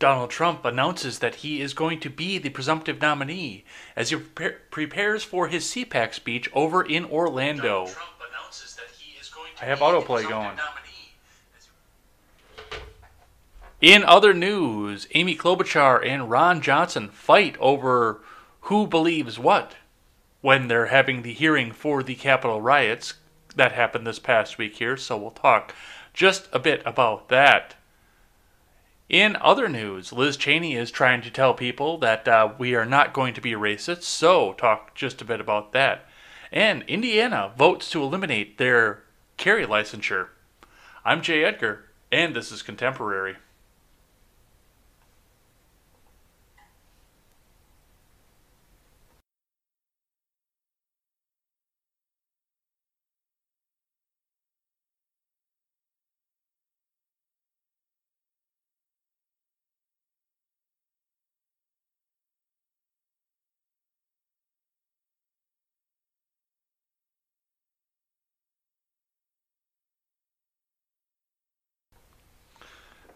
Donald Trump announces that he is going to be the presumptive nominee as he prepare, prepares for his CPAC speech over in Orlando. I have autoplay going. In other news, Amy Klobuchar and Ron Johnson fight over who believes what when they're having the hearing for the Capitol riots that happened this past week here, so we'll talk just a bit about that. In other news, Liz Cheney is trying to tell people that uh, we are not going to be racist, so talk just a bit about that. And Indiana votes to eliminate their carry licensure. I'm Jay Edgar, and this is Contemporary.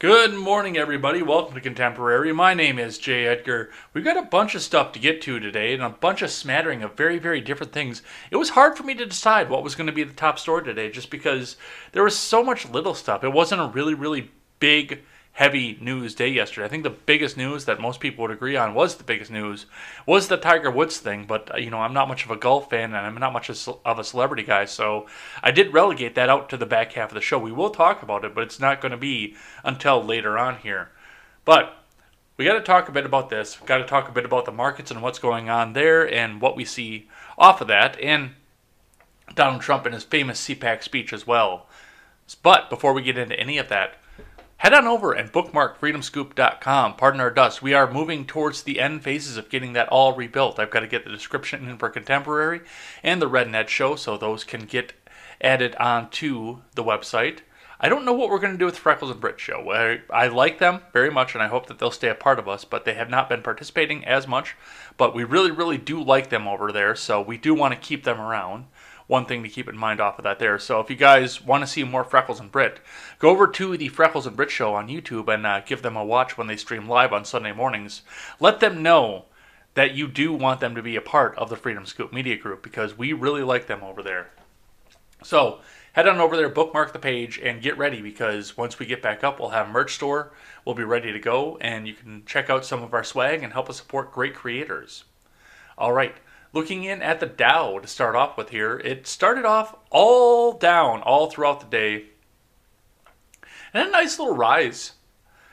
Good morning, everybody. Welcome to Contemporary. My name is Jay Edgar. We've got a bunch of stuff to get to today and a bunch of smattering of very, very different things. It was hard for me to decide what was going to be the top story today just because there was so much little stuff. It wasn't a really, really big heavy news day yesterday. I think the biggest news that most people would agree on was the biggest news was the Tiger Woods thing. But uh, you know, I'm not much of a golf fan, and I'm not much of a celebrity guy, so I did relegate that out to the back half of the show. We will talk about it, but it's not going to be until later on here. But we got to talk a bit about this. we Got to talk a bit about the markets and what's going on there, and what we see off of that, and Donald Trump and his famous CPAC speech as well. But before we get into any of that, Head on over and bookmark freedomscoop.com. Pardon our dust. We are moving towards the end phases of getting that all rebuilt. I've got to get the description in for Contemporary and the Red Net Show so those can get added onto the website. I don't know what we're going to do with Freckles and Brit Show. I, I, like them very much, and I hope that they'll stay a part of us, but they have not been participating as much. But we really, really do like them over there, so we do want to keep them around one thing to keep in mind off of that there. So if you guys want to see more Freckles and Brit, go over to the Freckles and Brit show on YouTube and uh, give them a watch when they stream live on Sunday mornings. Let them know that you do want them to be a part of the Freedom Scoop Media Group because we really like them over there. So head on over there, bookmark the page, and get ready because once we get back up, we'll have a merch store. We'll be ready to go, and you can check out some of our swag and help us support great creators. All right. Looking in at the Dow to start off with here, it started off all down all throughout the day. And a nice little rise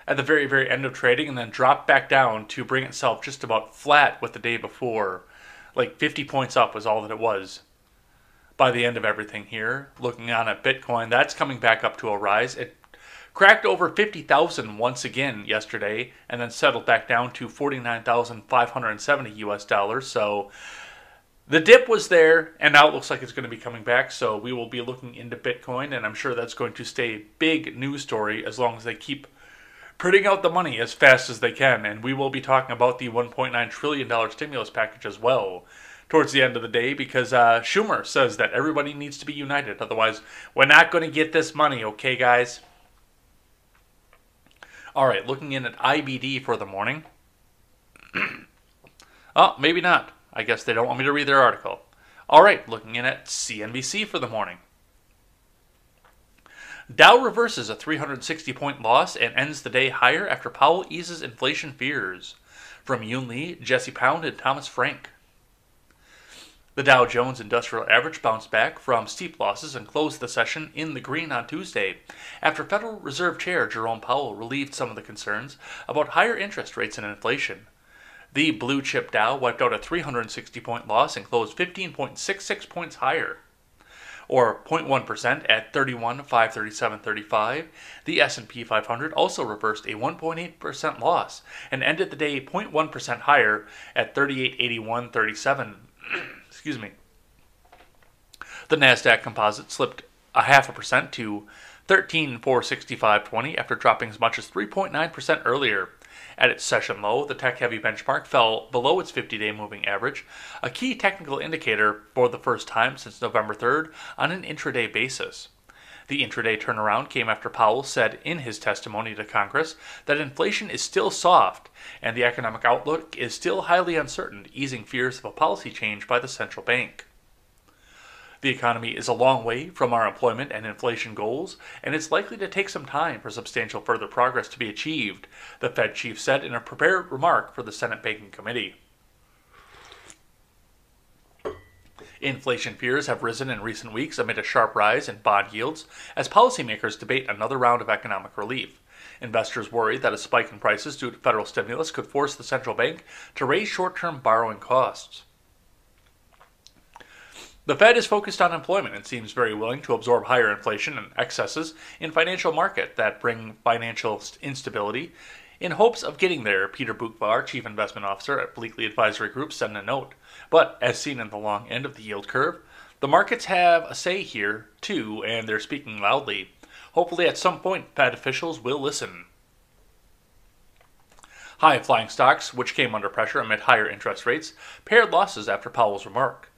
at the very, very end of trading and then dropped back down to bring itself just about flat with the day before. Like 50 points up was all that it was by the end of everything here. Looking on at Bitcoin, that's coming back up to a rise. It cracked over 50,000 once again yesterday and then settled back down to 49,570 US dollars. So the dip was there, and now it looks like it's going to be coming back. So we will be looking into Bitcoin, and I'm sure that's going to stay a big news story as long as they keep printing out the money as fast as they can. And we will be talking about the 1.9 trillion dollar stimulus package as well towards the end of the day because uh, Schumer says that everybody needs to be united. Otherwise, we're not going to get this money. Okay, guys. All right, looking in at IBD for the morning. oh, maybe not. I guess they don't want me to read their article. All right, looking in at CNBC for the morning. Dow reverses a 360 point loss and ends the day higher after Powell eases inflation fears. From Yun Li, Jesse Pound, and Thomas Franck. The Dow Jones Industrial Average bounced back from steep losses and closed the session in the green on Tuesday after Federal Reserve Chair Jerome Powell relieved some of the concerns about higher interest rates and inflation. The blue chip Dow wiped out a 360 point loss and closed 15.66 points higher or 0.1% at 31,537.35. The S&P 500 also reversed a 1.8% loss and ended the day 0.1% higher at 3881.37. Excuse me. The Nasdaq Composite slipped a half a percent to 13,465.20 after dropping as much as 3.9% earlier. At its session low, the tech heavy benchmark fell below its 50 day moving average, a key technical indicator for the first time since November 3rd on an intraday basis. The intraday turnaround came after Powell said in his testimony to Congress that inflation is still soft and the economic outlook is still highly uncertain, easing fears of a policy change by the central bank. The economy is a long way from our employment and inflation goals, and it's likely to take some time for substantial further progress to be achieved, the Fed chief said in a prepared remark for the Senate Banking Committee. Inflation fears have risen in recent weeks amid a sharp rise in bond yields as policymakers debate another round of economic relief. Investors worry that a spike in prices due to federal stimulus could force the central bank to raise short term borrowing costs. The Fed is focused on employment and seems very willing to absorb higher inflation and excesses in financial market that bring financial instability. In hopes of getting there, Peter Boockvar, chief investment officer at Bleakley Advisory Group, sent a note. But as seen in the long end of the yield curve, the markets have a say here too, and they're speaking loudly. Hopefully, at some point, Fed officials will listen. High flying stocks, which came under pressure amid higher interest rates, pared losses after Powell's remark.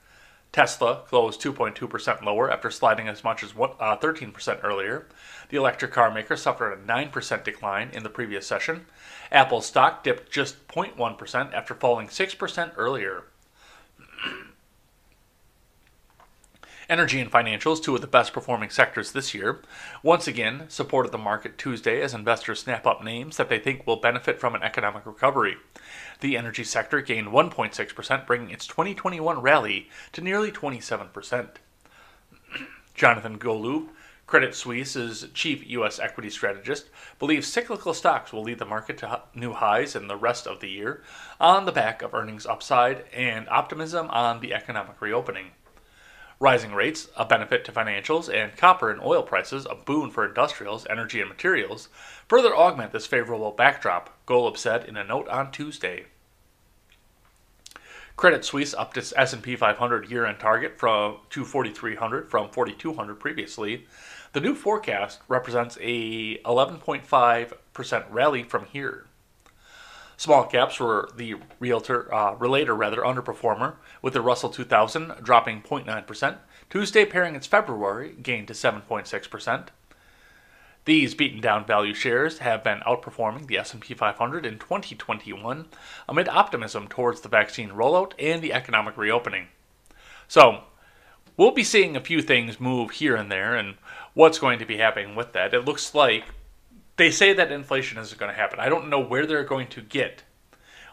Tesla closed 2.2% lower after sliding as much as 13% uh, earlier. The electric car maker suffered a 9% decline in the previous session. Apple stock dipped just 0.1% after falling 6% earlier. Energy and financials, two of the best performing sectors this year, once again supported the market Tuesday as investors snap up names that they think will benefit from an economic recovery. The energy sector gained 1.6%, bringing its 2021 rally to nearly 27%. Jonathan Golub, Credit Suisse's chief U.S. equity strategist, believes cyclical stocks will lead the market to new highs in the rest of the year on the back of earnings upside and optimism on the economic reopening. Rising rates, a benefit to financials, and copper and oil prices, a boon for industrials, energy, and materials, further augment this favorable backdrop, Golub said in a note on Tuesday. Credit Suisse upped its S&P 500 year-end target from to 4300 from 4200 previously. The new forecast represents a 11.5% rally from here. Small caps were the realtor, uh, relator rather underperformer, with the Russell 2000 dropping 0.9%. Tuesday pairing its February gain to 7.6%. These beaten down value shares have been outperforming the S&P 500 in 2021 amid optimism towards the vaccine rollout and the economic reopening. So, we'll be seeing a few things move here and there and what's going to be happening with that. It looks like they say that inflation isn't going to happen. I don't know where they're going to get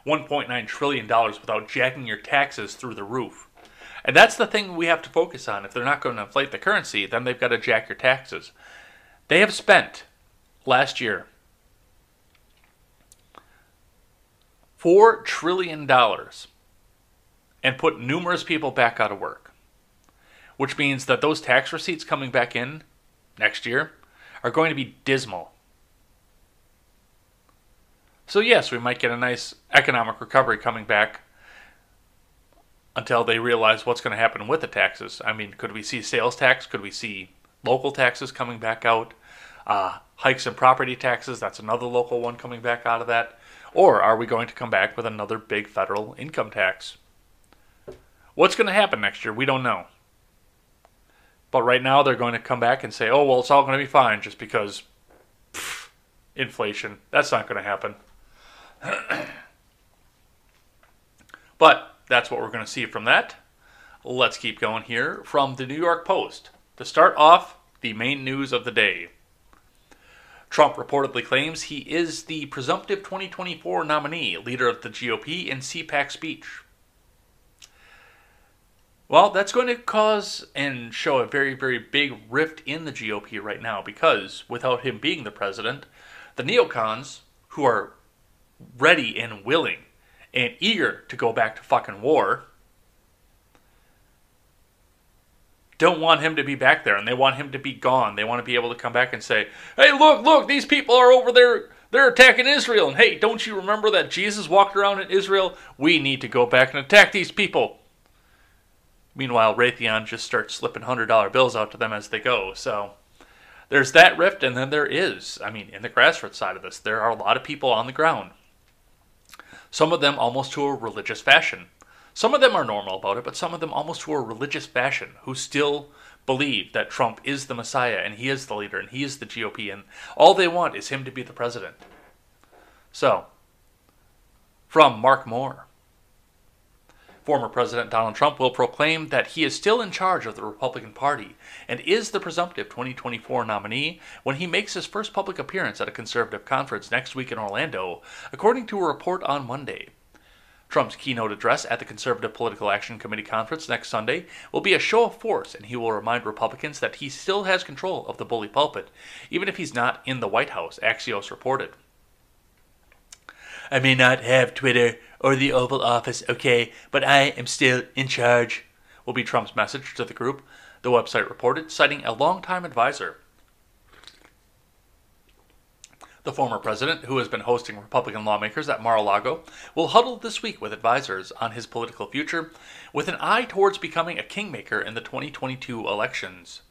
1.9 trillion dollars without jacking your taxes through the roof. And that's the thing we have to focus on. If they're not going to inflate the currency, then they've got to jack your taxes. They have spent last year $4 trillion and put numerous people back out of work, which means that those tax receipts coming back in next year are going to be dismal. So, yes, we might get a nice economic recovery coming back until they realize what's going to happen with the taxes. I mean, could we see sales tax? Could we see local taxes coming back out? Uh, hikes in property taxes, that's another local one coming back out of that. Or are we going to come back with another big federal income tax? What's going to happen next year? We don't know. But right now, they're going to come back and say, oh, well, it's all going to be fine just because pff, inflation. That's not going to happen. but that's what we're going to see from that. Let's keep going here from the New York Post. To start off, the main news of the day. Trump reportedly claims he is the presumptive 2024 nominee, leader of the GOP, in CPAC speech. Well, that's going to cause and show a very, very big rift in the GOP right now because without him being the president, the neocons, who are ready and willing and eager to go back to fucking war don't want him to be back there and they want him to be gone. They want to be able to come back and say, hey, look, look, these people are over there. They're attacking Israel. And hey, don't you remember that Jesus walked around in Israel? We need to go back and attack these people. Meanwhile, Raytheon just starts slipping $100 bills out to them as they go. So there's that rift, and then there is, I mean, in the grassroots side of this, there are a lot of people on the ground some of them almost to a religious fashion. Some of them are normal about it, but some of them almost to a religious fashion, who still believe that Trump is the Messiah and he is the leader and he is the GOP, and all they want is him to be the president. So, from Mark Moore. Former President Donald Trump will proclaim that he is still in charge of the Republican Party and is the presumptive 2024 nominee when he makes his first public appearance at a conservative conference next week in Orlando, according to a report on Monday. Trump's keynote address at the Conservative Political Action Committee conference next Sunday will be a show of force, and he will remind Republicans that he still has control of the bully pulpit, even if he's not in the White House, Axios reported. I may not have Twitter or the Oval Office, okay, but I am still in charge, will be Trump's message to the group, the website reported, citing a longtime advisor. The former president, who has been hosting Republican lawmakers at Mar a Lago, will huddle this week with advisors on his political future with an eye towards becoming a kingmaker in the 2022 elections.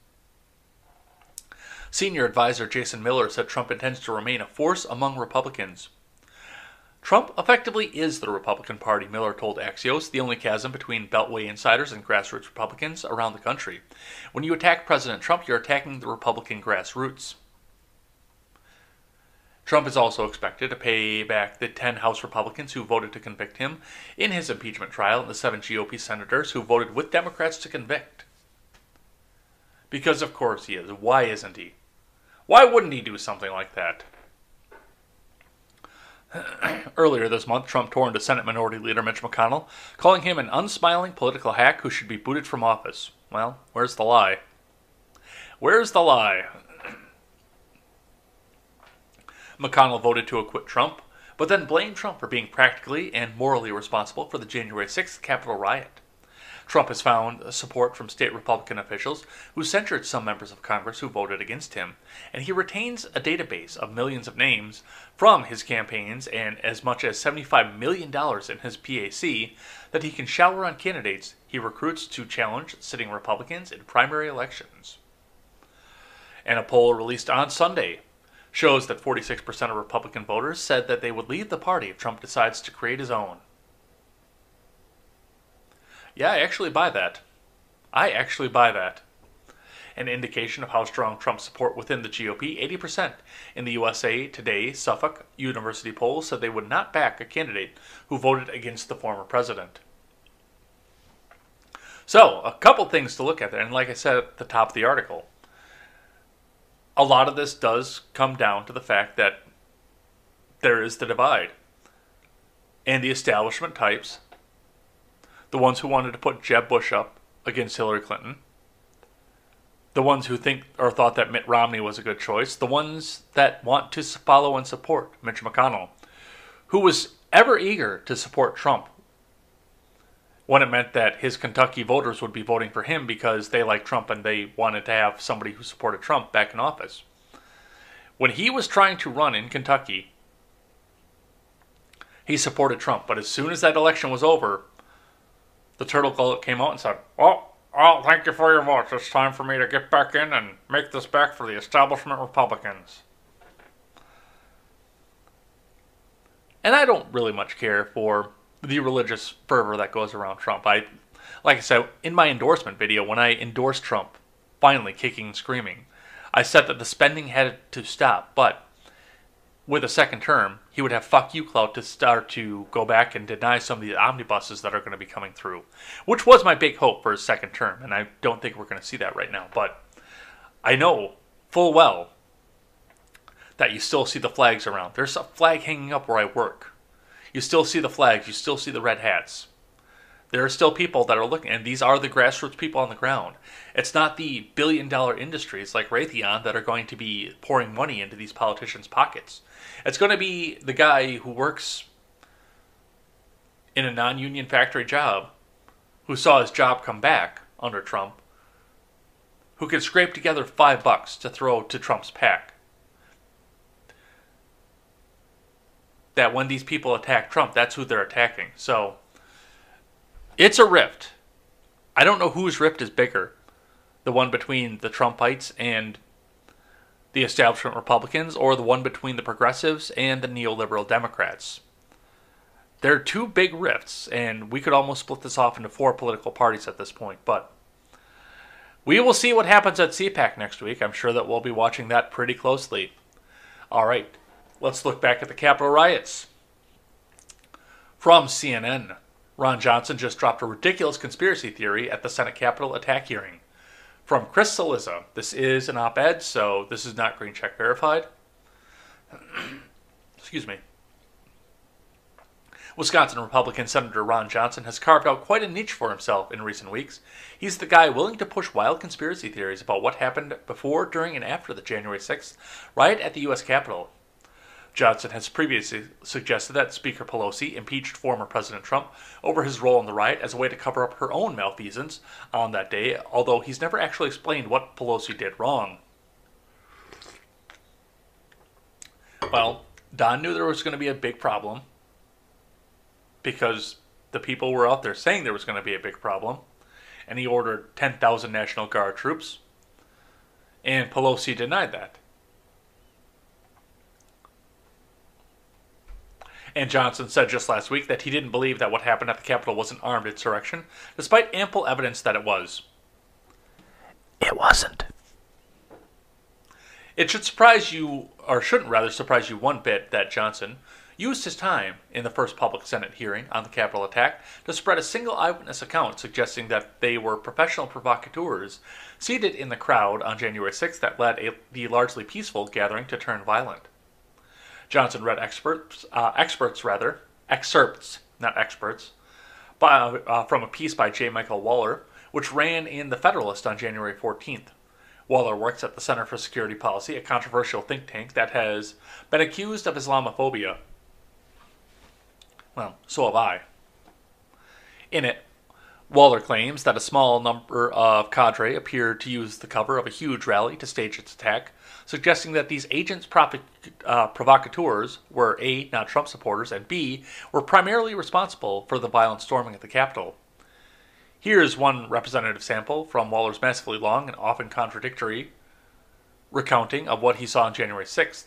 Senior advisor Jason Miller said Trump intends to remain a force among Republicans. Trump effectively is the Republican Party, Miller told Axios, the only chasm between Beltway insiders and grassroots Republicans around the country. When you attack President Trump, you're attacking the Republican grassroots. Trump is also expected to pay back the 10 House Republicans who voted to convict him in his impeachment trial and the seven GOP senators who voted with Democrats to convict. Because, of course, he is. Why isn't he? Why wouldn't he do something like that? Earlier this month, Trump tore into Senate Minority Leader Mitch McConnell, calling him an unsmiling political hack who should be booted from office. Well, where's the lie? Where's the lie? McConnell voted to acquit Trump, but then blamed Trump for being practically and morally responsible for the January 6th Capitol riot. Trump has found support from state Republican officials who censured some members of Congress who voted against him, and he retains a database of millions of names from his campaigns and as much as $75 million in his PAC that he can shower on candidates he recruits to challenge sitting Republicans in primary elections. And a poll released on Sunday shows that 46% of Republican voters said that they would leave the party if Trump decides to create his own. Yeah, I actually buy that. I actually buy that. An indication of how strong Trump's support within the GOP, 80% in the USA Today Suffolk University poll said they would not back a candidate who voted against the former president. So, a couple things to look at there, and like I said at the top of the article, a lot of this does come down to the fact that there is the divide. And the establishment types, the ones who wanted to put Jeb Bush up against Hillary Clinton, the ones who think or thought that Mitt Romney was a good choice, the ones that want to follow and support Mitch McConnell, who was ever eager to support Trump when it meant that his Kentucky voters would be voting for him because they liked Trump and they wanted to have somebody who supported Trump back in office. When he was trying to run in Kentucky, he supported Trump. But as soon as that election was over, the turtle gullet came out and said, Well, well, thank you for your votes. It's time for me to get back in and make this back for the establishment Republicans. And I don't really much care for the religious fervor that goes around Trump. I, like I said in my endorsement video, when I endorsed Trump, finally kicking and screaming, I said that the spending had to stop, but with a second term, he would have fuck you clout to start to go back and deny some of the omnibuses that are going to be coming through, which was my big hope for his second term, and I don't think we're going to see that right now. But I know full well that you still see the flags around. There's a flag hanging up where I work. You still see the flags, you still see the red hats. There are still people that are looking, and these are the grassroots people on the ground. It's not the billion dollar industries like Raytheon that are going to be pouring money into these politicians' pockets. It's going to be the guy who works in a non union factory job who saw his job come back under Trump, who can scrape together five bucks to throw to Trump's PAC. that when these people attack Trump, that's who they're attacking. So it's a rift. I don't know whose rift is bigger the one between the Trumpites and the establishment Republicans, or the one between the progressives and the neoliberal Democrats. There are two big rifts, and we could almost split this off into four political parties at this point. But we will see what happens at CPAC next week. I'm sure that we'll be watching that pretty closely. All right, let's look back at the Capitol riots. From CNN, Ron Johnson just dropped a ridiculous conspiracy theory at the Senate Capitol attack hearing. From Chris Cillizza, this is an op ed, so this is not green check verified. Excuse me. Wisconsin Republican Senator Ron Johnson has carved out quite a niche for himself in recent weeks. He's the guy willing to push wild conspiracy theories about what happened before, during, and after the January 6th riot at the U.S. Capitol. Johnson has previously suggested that Speaker Pelosi impeached former President Trump over his role in the riot as a way to cover up her own malfeasance on that day, although he's never actually explained what Pelosi did wrong. Well, Don knew there was going to be a big problem because the people were out there saying there was going to be a big problem, and he ordered 10,000 National Guard troops, and Pelosi denied that. And Johnson said just last week that he didn't believe that what happened at the Capitol was an armed insurrection, despite ample evidence that it was. It wasn't. It should surprise you, or shouldn't rather surprise you one bit, that Johnson, used his time in the first public Senate hearing on the Capitol attack to spread a single eyewitness account suggesting that they were professional provocateurs seated in the crowd on January 6th that led a, the largely peaceful gathering to turn violent. Johnson read experts, uh, experts rather, excerpts, not experts, by, uh, from a piece by J. Michael Waller, which ran in The Federalist on January 14th. Waller works at the Center for Security Policy, a controversial think tank that has been accused of Islamophobia. Well, so have I. In it, Waller claims that a small number of cadre appeared to use the cover of a huge rally to stage its attack, suggesting that these agents uh, provocateurs were A, not Trump supporters, and B, were primarily responsible for the violent storming at the Capitol. Here's one representative sample from Waller's massively long and often contradictory recounting of what he saw on January 6th.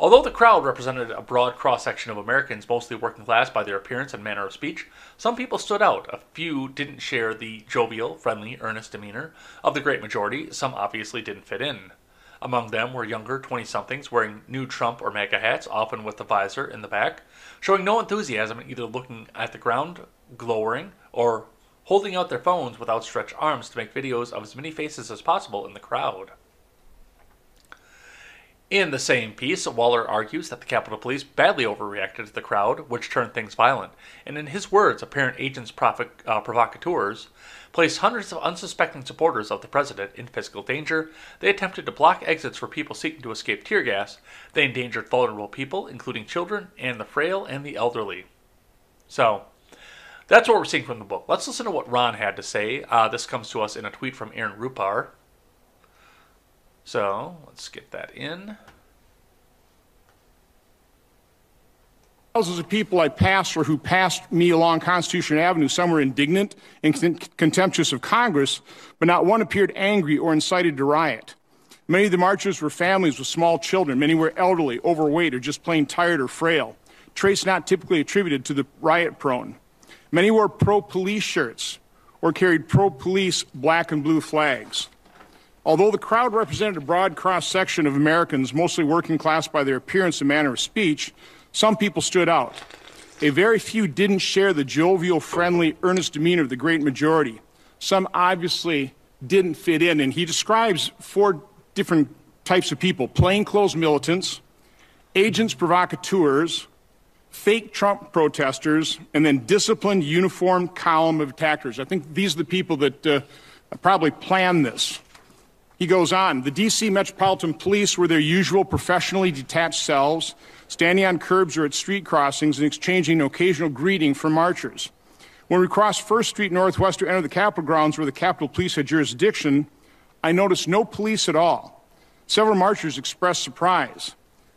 Although the crowd represented a broad cross section of Americans, mostly working class by their appearance and manner of speech, some people stood out. A few didn't share the jovial, friendly, earnest demeanor of the great majority. Some obviously didn't fit in. Among them were younger 20 somethings wearing new Trump or MAGA hats, often with the visor in the back, showing no enthusiasm either looking at the ground, glowering, or holding out their phones with outstretched arms to make videos of as many faces as possible in the crowd. In the same piece, Waller argues that the Capitol Police badly overreacted to the crowd, which turned things violent, and in his words, apparent agents uh, provocateurs placed hundreds of unsuspecting supporters of the president in physical danger. They attempted to block exits for people seeking to escape tear gas. They endangered vulnerable people, including children and the frail and the elderly. So, that's what we're seeing from the book. Let's listen to what Ron had to say. Uh, this comes to us in a tweet from Aaron Rupar. So let's get that in. Thousands of people I passed or who passed me along Constitution Avenue, some were indignant and contemptuous of Congress, but not one appeared angry or incited to riot. Many of the marchers were families with small children. Many were elderly, overweight, or just plain tired or frail, traits not typically attributed to the riot prone. Many wore pro police shirts or carried pro police black and blue flags. Although the crowd represented a broad cross section of Americans, mostly working class by their appearance and manner of speech, some people stood out. A very few didn't share the jovial, friendly, earnest demeanor of the great majority. Some obviously didn't fit in, and he describes four different types of people plainclothes militants, agents provocateurs, fake Trump protesters, and then disciplined, uniformed column of attackers. I think these are the people that uh, probably planned this. He goes on The D.C. Metropolitan Police were their usual professionally detached selves, standing on curbs or at street crossings and exchanging an occasional greeting from marchers. When we crossed First Street Northwest to enter the Capitol grounds where the Capitol Police had jurisdiction, I noticed no police at all. Several marchers expressed surprise.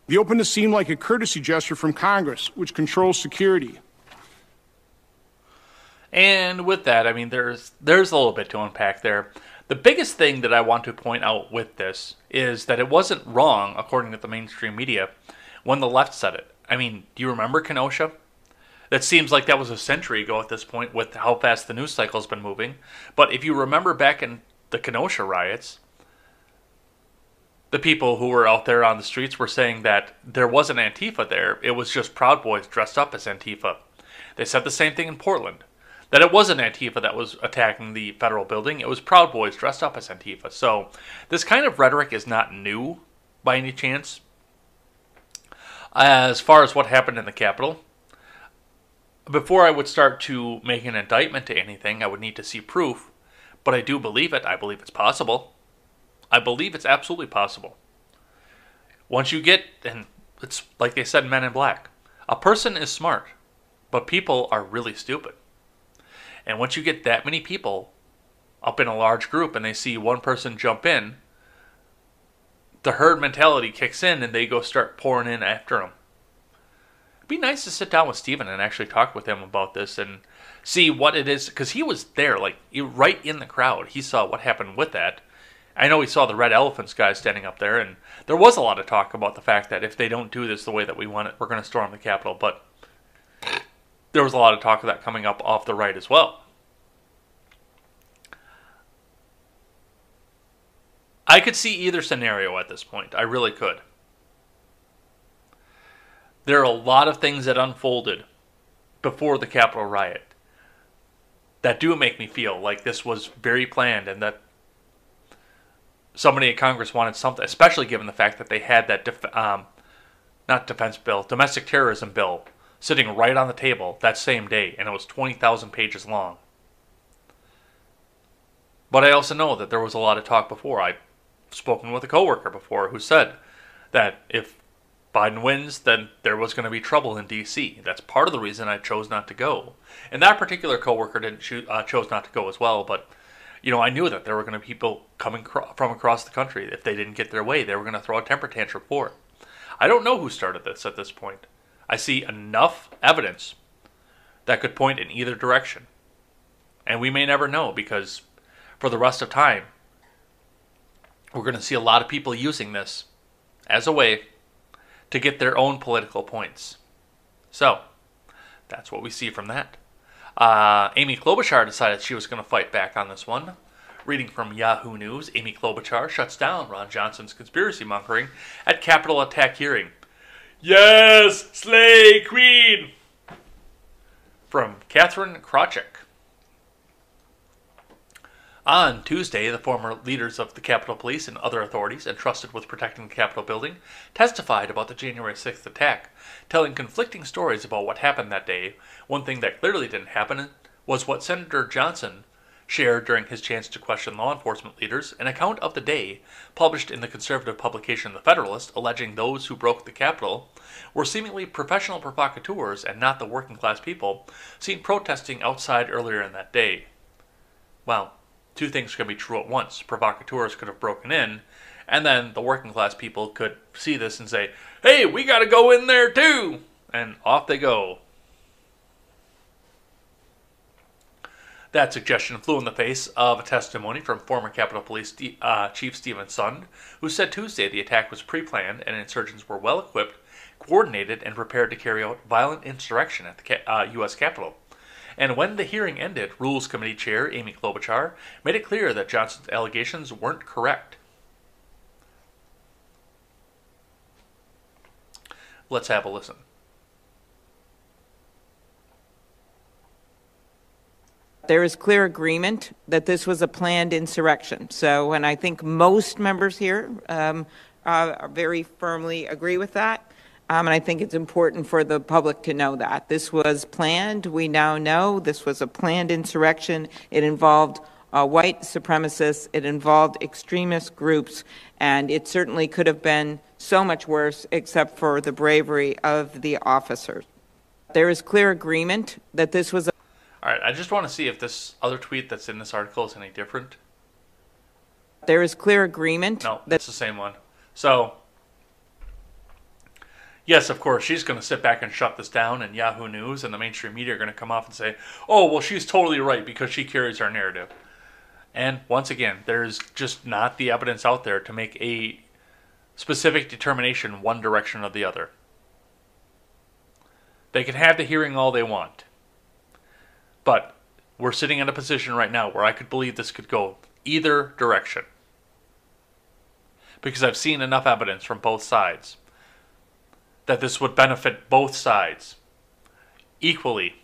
The openness seemed like a courtesy gesture from Congress, which controls security. And with that, I mean, there's there's a little bit to unpack there. The biggest thing that I want to point out with this is that it wasn't wrong, according to the mainstream media, when the left said it. I mean, do you remember Kenosha? That seems like that was a century ago at this point with how fast the news cycle's been moving. But if you remember back in the Kenosha riots, the people who were out there on the streets were saying that there wasn't Antifa there. It was just Proud Boys dressed up as Antifa. They said the same thing in Portland. That it wasn't Antifa that was attacking the federal building. It was Proud Boys dressed up as Antifa. So this kind of rhetoric is not new by any chance. As far as what happened in the Capitol, before I would start to make an indictment to anything, I would need to see proof. But I do believe it. I believe it's possible. I believe it's absolutely possible. Once you get, and it's like they said Men in Black, a person is smart, but people are really stupid. And once you get that many people up in a large group and they see one person jump in, the herd mentality kicks in and they go start pouring in after him. It'd be nice to sit down with Steven and actually talk with him about this and see what it is, because he was there, like right in the crowd. He saw what happened with that I know he saw the Red Elephants guy standing up there, and there was a lot of talk about the fact that if they don't do this the way that we want it, we're going to storm the Capitol. But there was a lot of talk of that coming up off the right as well. I could see either scenario at this point. I really could. There are a lot of things that unfolded before the Capitol riot that do make me feel like this was very planned and that somebody in Congress wanted something, especially given the fact that they had that def- um, not defense bill, domestic terrorism bill sitting right on the table that same day, and it was 20,000 pages long. But I also know that there was a lot of talk before. I've spoken with a coworker before who said that if Biden wins, then there was going to be trouble in D.C. That's part of the reason I chose not to go. And that particular coworker didn't choose, uh, chose not to go as well, but you know, I knew that there were going to be people coming cro- from across the country. If they didn't get their way, they were going to throw a temper tantrum for it. I don't know who started this at this point. I see enough evidence that could point in either direction. And we may never know because for the rest of time, we're going to see a lot of people using this as a way to get their own political points. So, that's what we see from that. Uh, Amy Klobuchar decided she was going to fight back on this one. Reading from Yahoo News, Amy Klobuchar shuts down Ron Johnson's conspiracy mongering at Capitol attack hearing. Yes, slay queen! From Kathryn Krawczyk. On Tuesday, the former leaders of the Capitol Police and other authorities entrusted with protecting the Capitol building testified about the January 6th attack, telling conflicting stories about what happened that day. One thing that clearly didn't happen was what Senator Johnson shared during his chance to question law enforcement leaders an account of the day published in the conservative publication The Federalist alleging those who broke the Capitol were seemingly professional provocateurs and not the working class people seen protesting outside earlier in that day. Well, two things could be true at once. Provocateurs could have broken in, and then the working class people could see this and say, hey, we got to go in there too! And off they go. That suggestion flew in the face of a testimony from former Capitol Police uh, Chief Steven Sund, who said Tuesday the attack was pre planned and insurgents were well equipped, coordinated, and prepared to carry out violent insurrection at the uh, U.S. Capitol. And when the hearing ended, Rules Committee Chair Amy Klobuchar made it clear that Johnson's allegations weren't correct. Let's have a listen. There is clear agreement that this was a planned insurrection. So, and I think most members here um, uh, very firmly agree with that. Um, and I think it's important for the public to know that. This was planned. We now know this was a planned insurrection. It involved uh, white supremacists, it involved extremist groups, and it certainly could have been so much worse except for the bravery of the officers. There is clear agreement that this was a. All right, I just want to see if this other tweet that's in this article is any different. There is clear agreement. No, that's the same one. So yes, of course, she's going to sit back and shut this down, and Yahoo News and the mainstream media are going to come off and say, oh, well, she's totally right because she carries our narrative. And once again, there's just not the evidence out there to make a specific determination one direction or the other. They can have the hearing all they want. But we're sitting in a position right now where I could believe this could go either direction. Because I've seen enough evidence from both sides that this would benefit both sides equally.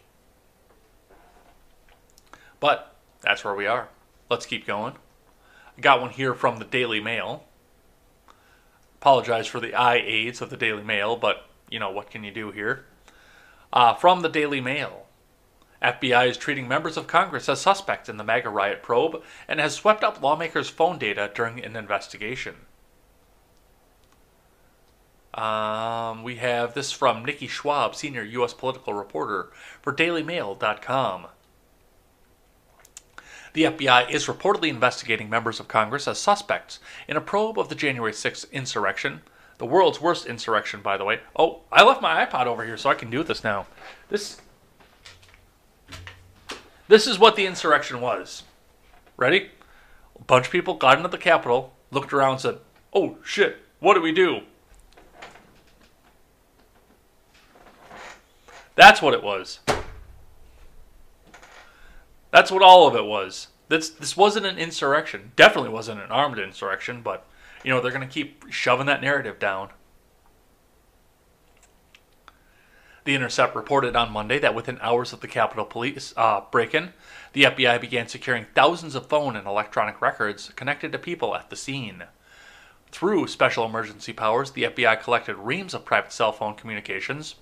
But that's where we are. Let's keep going. I got one here from the Daily Mail. Apologize for the eye aids of the Daily Mail, but you know, what can you do here? Uh, from the Daily Mail. FBI is treating members of Congress as suspects in the MAGA riot probe and has swept up lawmakers' phone data during an investigation. Um, we have this from Nikki Schwab, senior U.S. political reporter for DailyMail.com. The FBI is reportedly investigating members of Congress as suspects in a probe of the January 6th insurrection, the world's worst insurrection, by the way. Oh, I left my iPod over here so I can do this now. This This is what the insurrection was. Ready? A bunch of people got into the Capitol, looked around and said, "Oh shit, what do we do?" That's what it was. That's what all of it was. This this wasn't an insurrection. Definitely wasn't an armed insurrection, but you know, they're going to keep shoving that narrative down. The Intercept reported on Monday that within hours of the Capitol Police uh, break in, the FBI began securing thousands of phone and electronic records connected to people at the scene. Through special emergency powers, the FBI collected reams of private cell phone communications,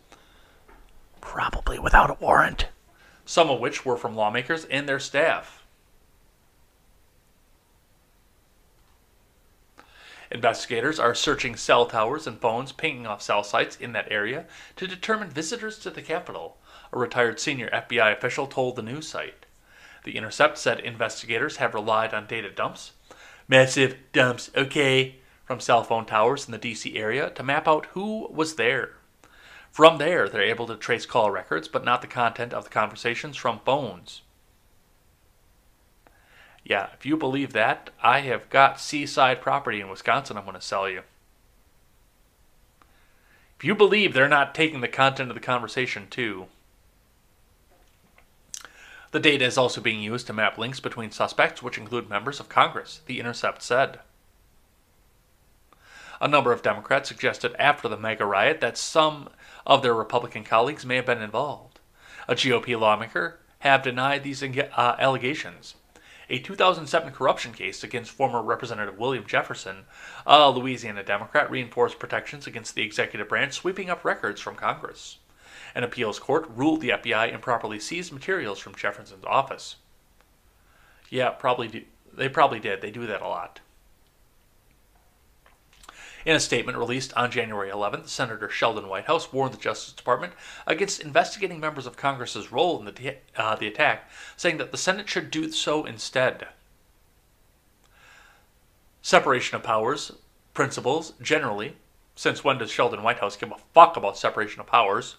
Probably without a warrant. some of which were from lawmakers and their staff. Investigators are searching cell towers and phones pinging off cell sites in that area to determine visitors to the Capitol, a retired senior FBI official told the news site. The Intercept said investigators have relied on data dumps, massive dumps, okay, from cell phone towers in the DC area to map out who was there. From there, they're able to trace call records, but not the content of the conversations from phones. Yeah, if you believe that, I have got seaside property in Wisconsin I'm going to sell you. If you believe they're not taking the content of the conversation too. The data is also being used to map links between suspects, which include members of Congress, The Intercept said. A number of Democrats suggested after the mega riot that some of their Republican colleagues may have been involved. A GOP lawmaker have denied these uh, allegations. A 2007 corruption case against former Representative William Jefferson, a Louisiana Democrat, reinforced protections against the executive branch sweeping up records from Congress. An appeals court ruled the FBI improperly seized materials from Jefferson's office. Yeah, probably do. They probably did. They do that a lot. In a statement released on January 11th, Senator Sheldon Whitehouse warned the Justice Department against investigating members of Congress's role in the, uh, the attack, saying that the Senate should do so instead. Separation of powers principles generally, since when does Sheldon Whitehouse give a fuck about separation of powers?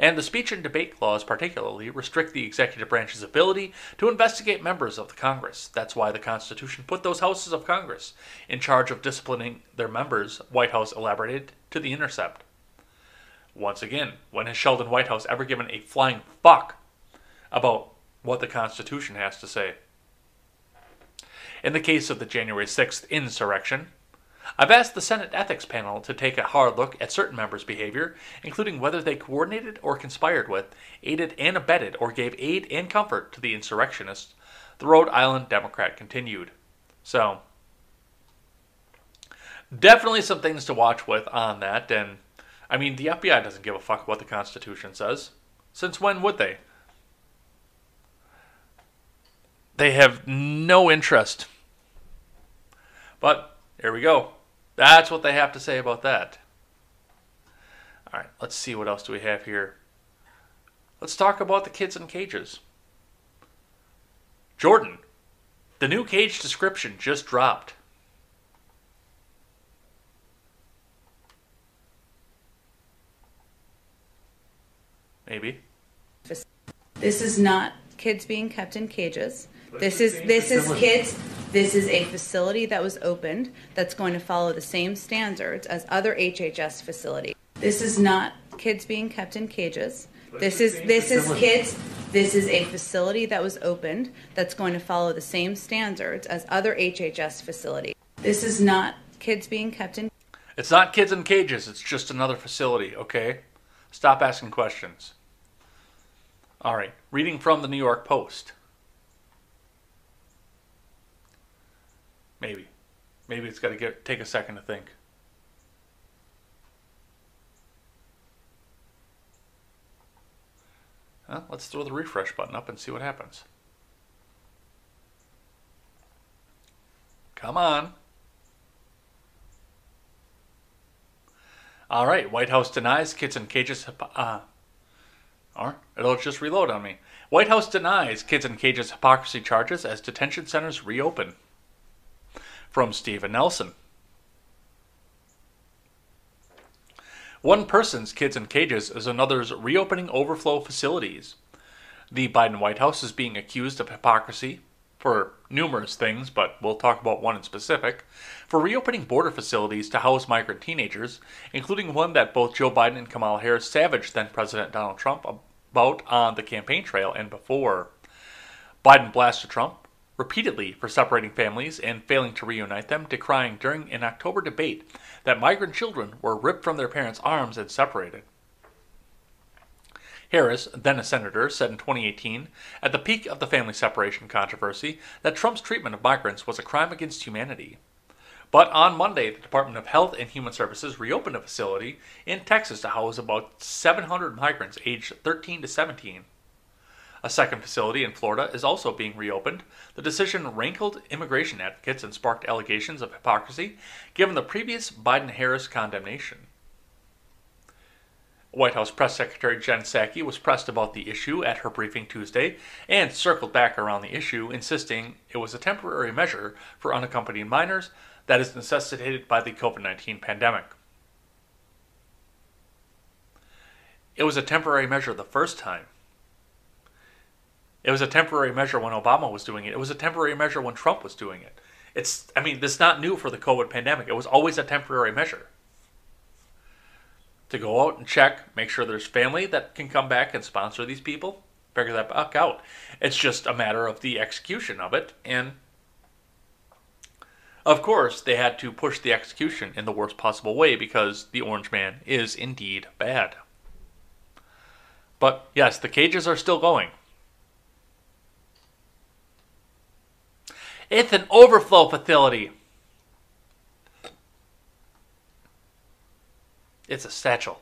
And the speech and debate clause, particularly, restrict the executive branch's ability to investigate members of the Congress. That's why the Constitution put those houses of Congress in charge of disciplining their members, Whitehouse elaborated to The Intercept. Once again, when has Sheldon Whitehouse ever given a flying fuck about what the Constitution has to say? In the case of the January 6th insurrection, I've asked the Senate Ethics Panel to take a hard look at certain members' behavior, including whether they coordinated or conspired with, aided and abetted, or gave aid and comfort to the insurrectionists, the Rhode Island Democrat continued. So, definitely some things to watch with on that, and I mean, the FBI doesn't give a fuck what the Constitution says. Since when would they? They have no interest. But there we go. That's what they have to say about that. All right, let's see what else do we have here. Let's talk about the kids in cages. Jordan, the new cage description just dropped. Maybe. This is not kids being kept in cages. This is this is kids. This is a facility that was opened that's going to follow the same standards as other HHS facilities. This is not kids being kept in cages. This is this is kids. This is a facility that was opened that's going to follow the same standards as other HHS facilities. This is not kids being kept in It's not kids in cages, it's just another facility, okay? Stop asking questions. All right, reading from the New York Post. Maybe. Maybe it's got to get take a second to think. Let's throw the refresh button up and see what happens. Come on. All right, White House denies kids in cages. Uh, or it'll just reload on me. White House denies kids in cages hypocrisy charges as detention centers reopen. From Steven Nelson. One person's kids in cages is another's reopening overflow facilities. The Biden White House is being accused of hypocrisy for numerous things, but we'll talk about one in specific, for reopening border facilities to house migrant teenagers, including one that both Joe Biden and Kamala Harris savaged then President Donald Trump about on the campaign trail and before. Biden blasted Trump repeatedly for separating families and failing to reunite them, decrying during an October debate that migrant children were ripped from their parents' arms and separated. Harris, then a senator, said in 2018, at the peak of the family separation controversy, that Trump's treatment of migrants was a crime against humanity. But on Monday, the Department of Health and Human Services reopened a facility in Texas to house about 700 migrants aged 13 to 17. A second facility in Florida is also being reopened. The decision rankled immigration advocates and sparked allegations of hypocrisy given the previous Biden Harris condemnation. White House Press Secretary Jen Psaki was pressed about the issue at her briefing Tuesday and circled back around the issue, insisting it was a temporary measure for unaccompanied minors that is necessitated by the COVID 19 pandemic. It was a temporary measure the first time. It was a temporary measure when Obama was doing it. It was a temporary measure when Trump was doing it. It's, I mean, this is not new for the COVID pandemic. It was always a temporary measure. To go out and check, make sure there's family that can come back and sponsor these people, figure that back out. It's just a matter of the execution of it. And of course, they had to push the execution in the worst possible way because the Orange Man is indeed bad. But yes, the cages are still going. It's an overflow facility. It's a satchel.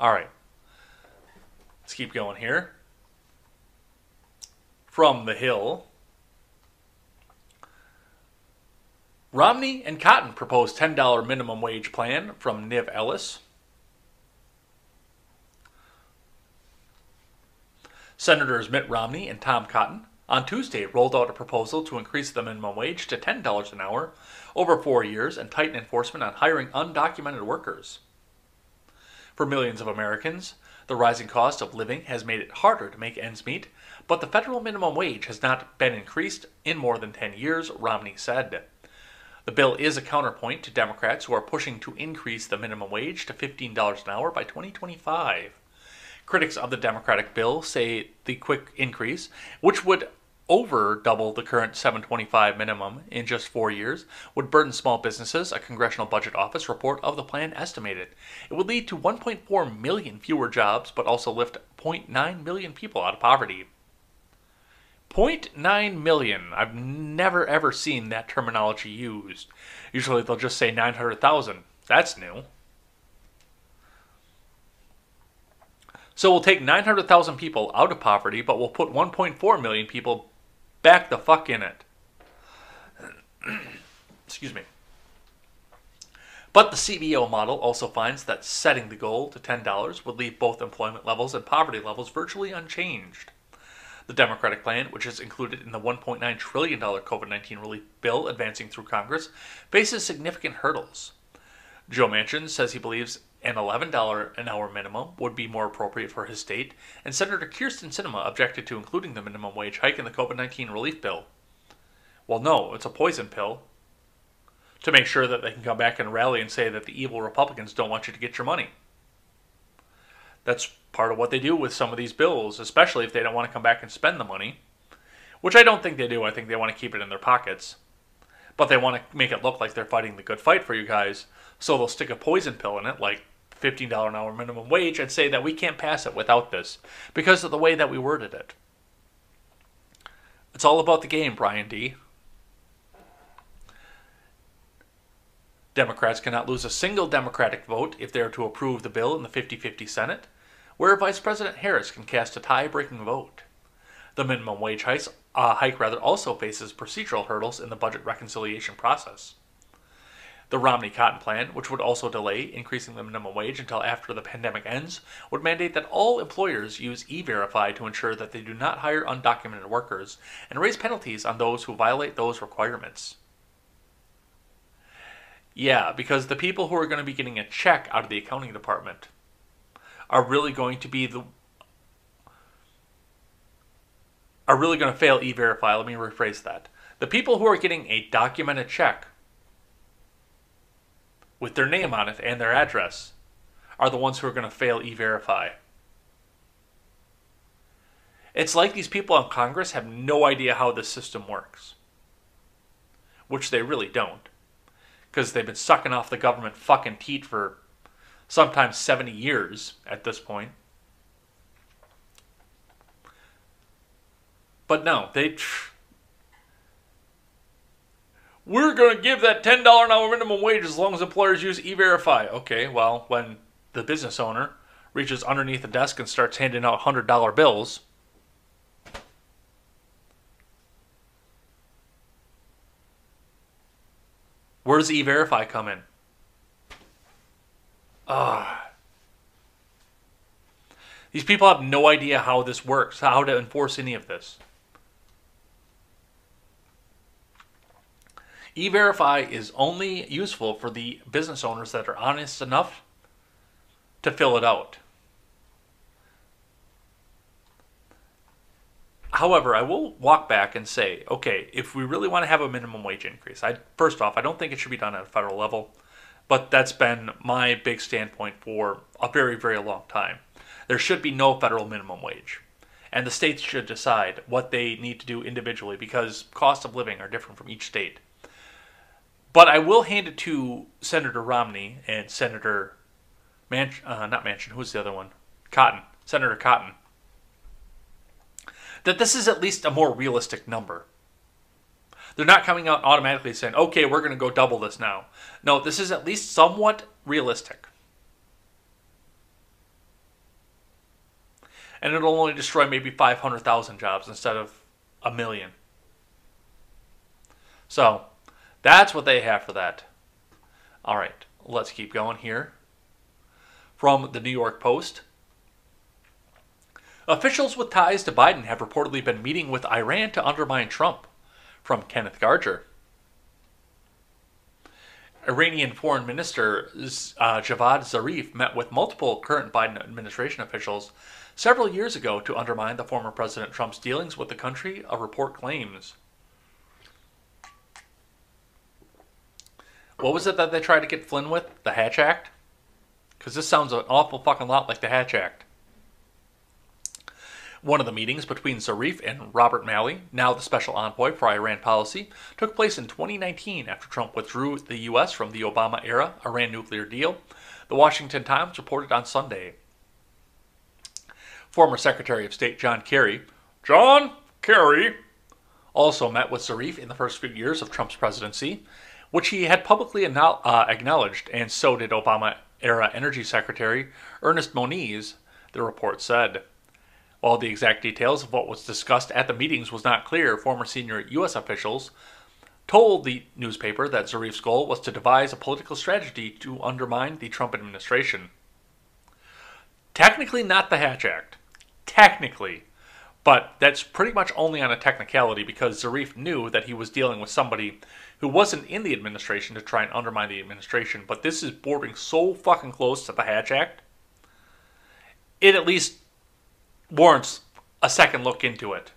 All right. Let's keep going here. From the Hill. Romney and Cotton propose $10 minimum wage plan from Niv Ellis. Senators Mitt Romney and Tom Cotton on Tuesday rolled out a proposal to increase the minimum wage to $10 an hour over four years and tighten enforcement on hiring undocumented workers. For millions of Americans, the rising cost of living has made it harder to make ends meet, but the federal minimum wage has not been increased in more than 10 years, Romney said. The bill is a counterpoint to Democrats who are pushing to increase the minimum wage to $15 an hour by 2025. Critics of the Democratic bill say the quick increase, which would over double the current 725 minimum in just 4 years, would burden small businesses, a congressional budget office report of the plan estimated. It would lead to 1.4 million fewer jobs but also lift 0.9 million people out of poverty. 0.9 million. I've never ever seen that terminology used. Usually they'll just say 900,000. That's new. So we'll take 900,000 people out of poverty, but we'll put 1.4 million people back the fuck in it. Excuse me. But the CBO model also finds that setting the goal to $10 would leave both employment levels and poverty levels virtually unchanged. The Democratic plan, which is included in the $1.9 trillion COVID 19 relief bill advancing through Congress, faces significant hurdles. Joe Manchin says he believes an $11 an hour minimum would be more appropriate for his state, and Senator Kyrsten Sinema objected to including the minimum wage hike in the COVID 19 relief bill. Well, no, it's a poison pill to make sure that they can come back and rally and say that the evil Republicans don't want you to get your money. That's part of what they do with some of these bills, especially if they don't want to come back and spend the money, which I don't think they do. I think they want to keep it in their pockets. But they want to make it look like they're fighting the good fight for you guys, so they'll stick a poison pill in it, like $15 an hour minimum wage, and say that we can't pass it without this because of the way that we worded it. It's all about the game, Brian D. Democrats cannot lose a single Democratic vote if they are to approve the bill in the 50 50 Senate, where Vice President Harris can cast a tie breaking vote. The minimum wage hike, uh, hike rather also faces procedural hurdles in the budget reconciliation process. The Romney Cotton Plan, which would also delay increasing the minimum wage until after the pandemic ends, would mandate that all employers use e verify to ensure that they do not hire undocumented workers and raise penalties on those who violate those requirements. Yeah, because the people who are going to be getting a check out of the accounting department are really going to be the are really going to fail e-verify. Let me rephrase that. The people who are getting a documented check with their name on it and their address are the ones who are going to fail e-verify. It's like these people in Congress have no idea how this system works, which they really don't because they've been sucking off the government fucking teat for sometimes 70 years at this point. But no, they. We're going to give that $10 an hour minimum wage as long as employers use e verify. Okay, well, when the business owner reaches underneath the desk and starts handing out $100 bills, Where does E-Verify come in? Ah. These people have no idea how this works, how to enforce any of this. E-Verify is only useful for the business owners that are honest enough to fill it out. However, I will walk back and say, okay, if we really want to have a minimum wage increase, I first off, I don't think it should be done at a federal level, but that's been my big standpoint for a very, very long time. There should be no federal minimum wage. And the states should decide what they need to do individually because cost of living are different from each state. But I will hand it to Senator Romney and Senator Manch, uh, not Manchin, who's the other one? Cotton, Senator Cotton that this is at least a more realistic number. They're not coming out automatically saying, okay, we're going to go double this now. No, this is at least somewhat realistic. And it'll only destroy maybe 500,000 jobs instead of a million. So, that's what they have for that. All right, let's keep going here. From the New York Post Officials with ties to Biden have reportedly been meeting with Iran to undermine Trump. From Kenneth Garger. Iranian Foreign Minister uh, Javad Zarif met with multiple current Biden administration officials several years ago to undermine the former President Trump's dealings with the country, a report claims. What was it that they tried to get Flynn with? The Hatch Act? Because this sounds an awful fucking lot like the Hatch Act. One of the meetings between Zarif and Robert Malley, now the special envoy for Iran policy, took place in 2019 after Trump withdrew the U.S. from the Obama era Iran nuclear deal. The Washington Times reported on Sunday. Former Secretary of State John Kerry, John Kerry, also met with Zarif in the first few years of Trump's presidency, which he had publicly uh, acknowledged, and so did Obama era Energy Secretary Ernest Moniz, the report said. While the exact details of what was discussed at the meetings was not clear, former senior U.S. officials told the newspaper that Zarif's goal was to devise a political strategy to undermine the Trump administration. Technically, not the Hatch Act. Technically. But that's pretty much only on a technicality because Zarif knew that he was dealing with somebody who wasn't in the administration to try and undermine the administration. But this is bordering so fucking close to the Hatch Act. It at least warrants a second look into it.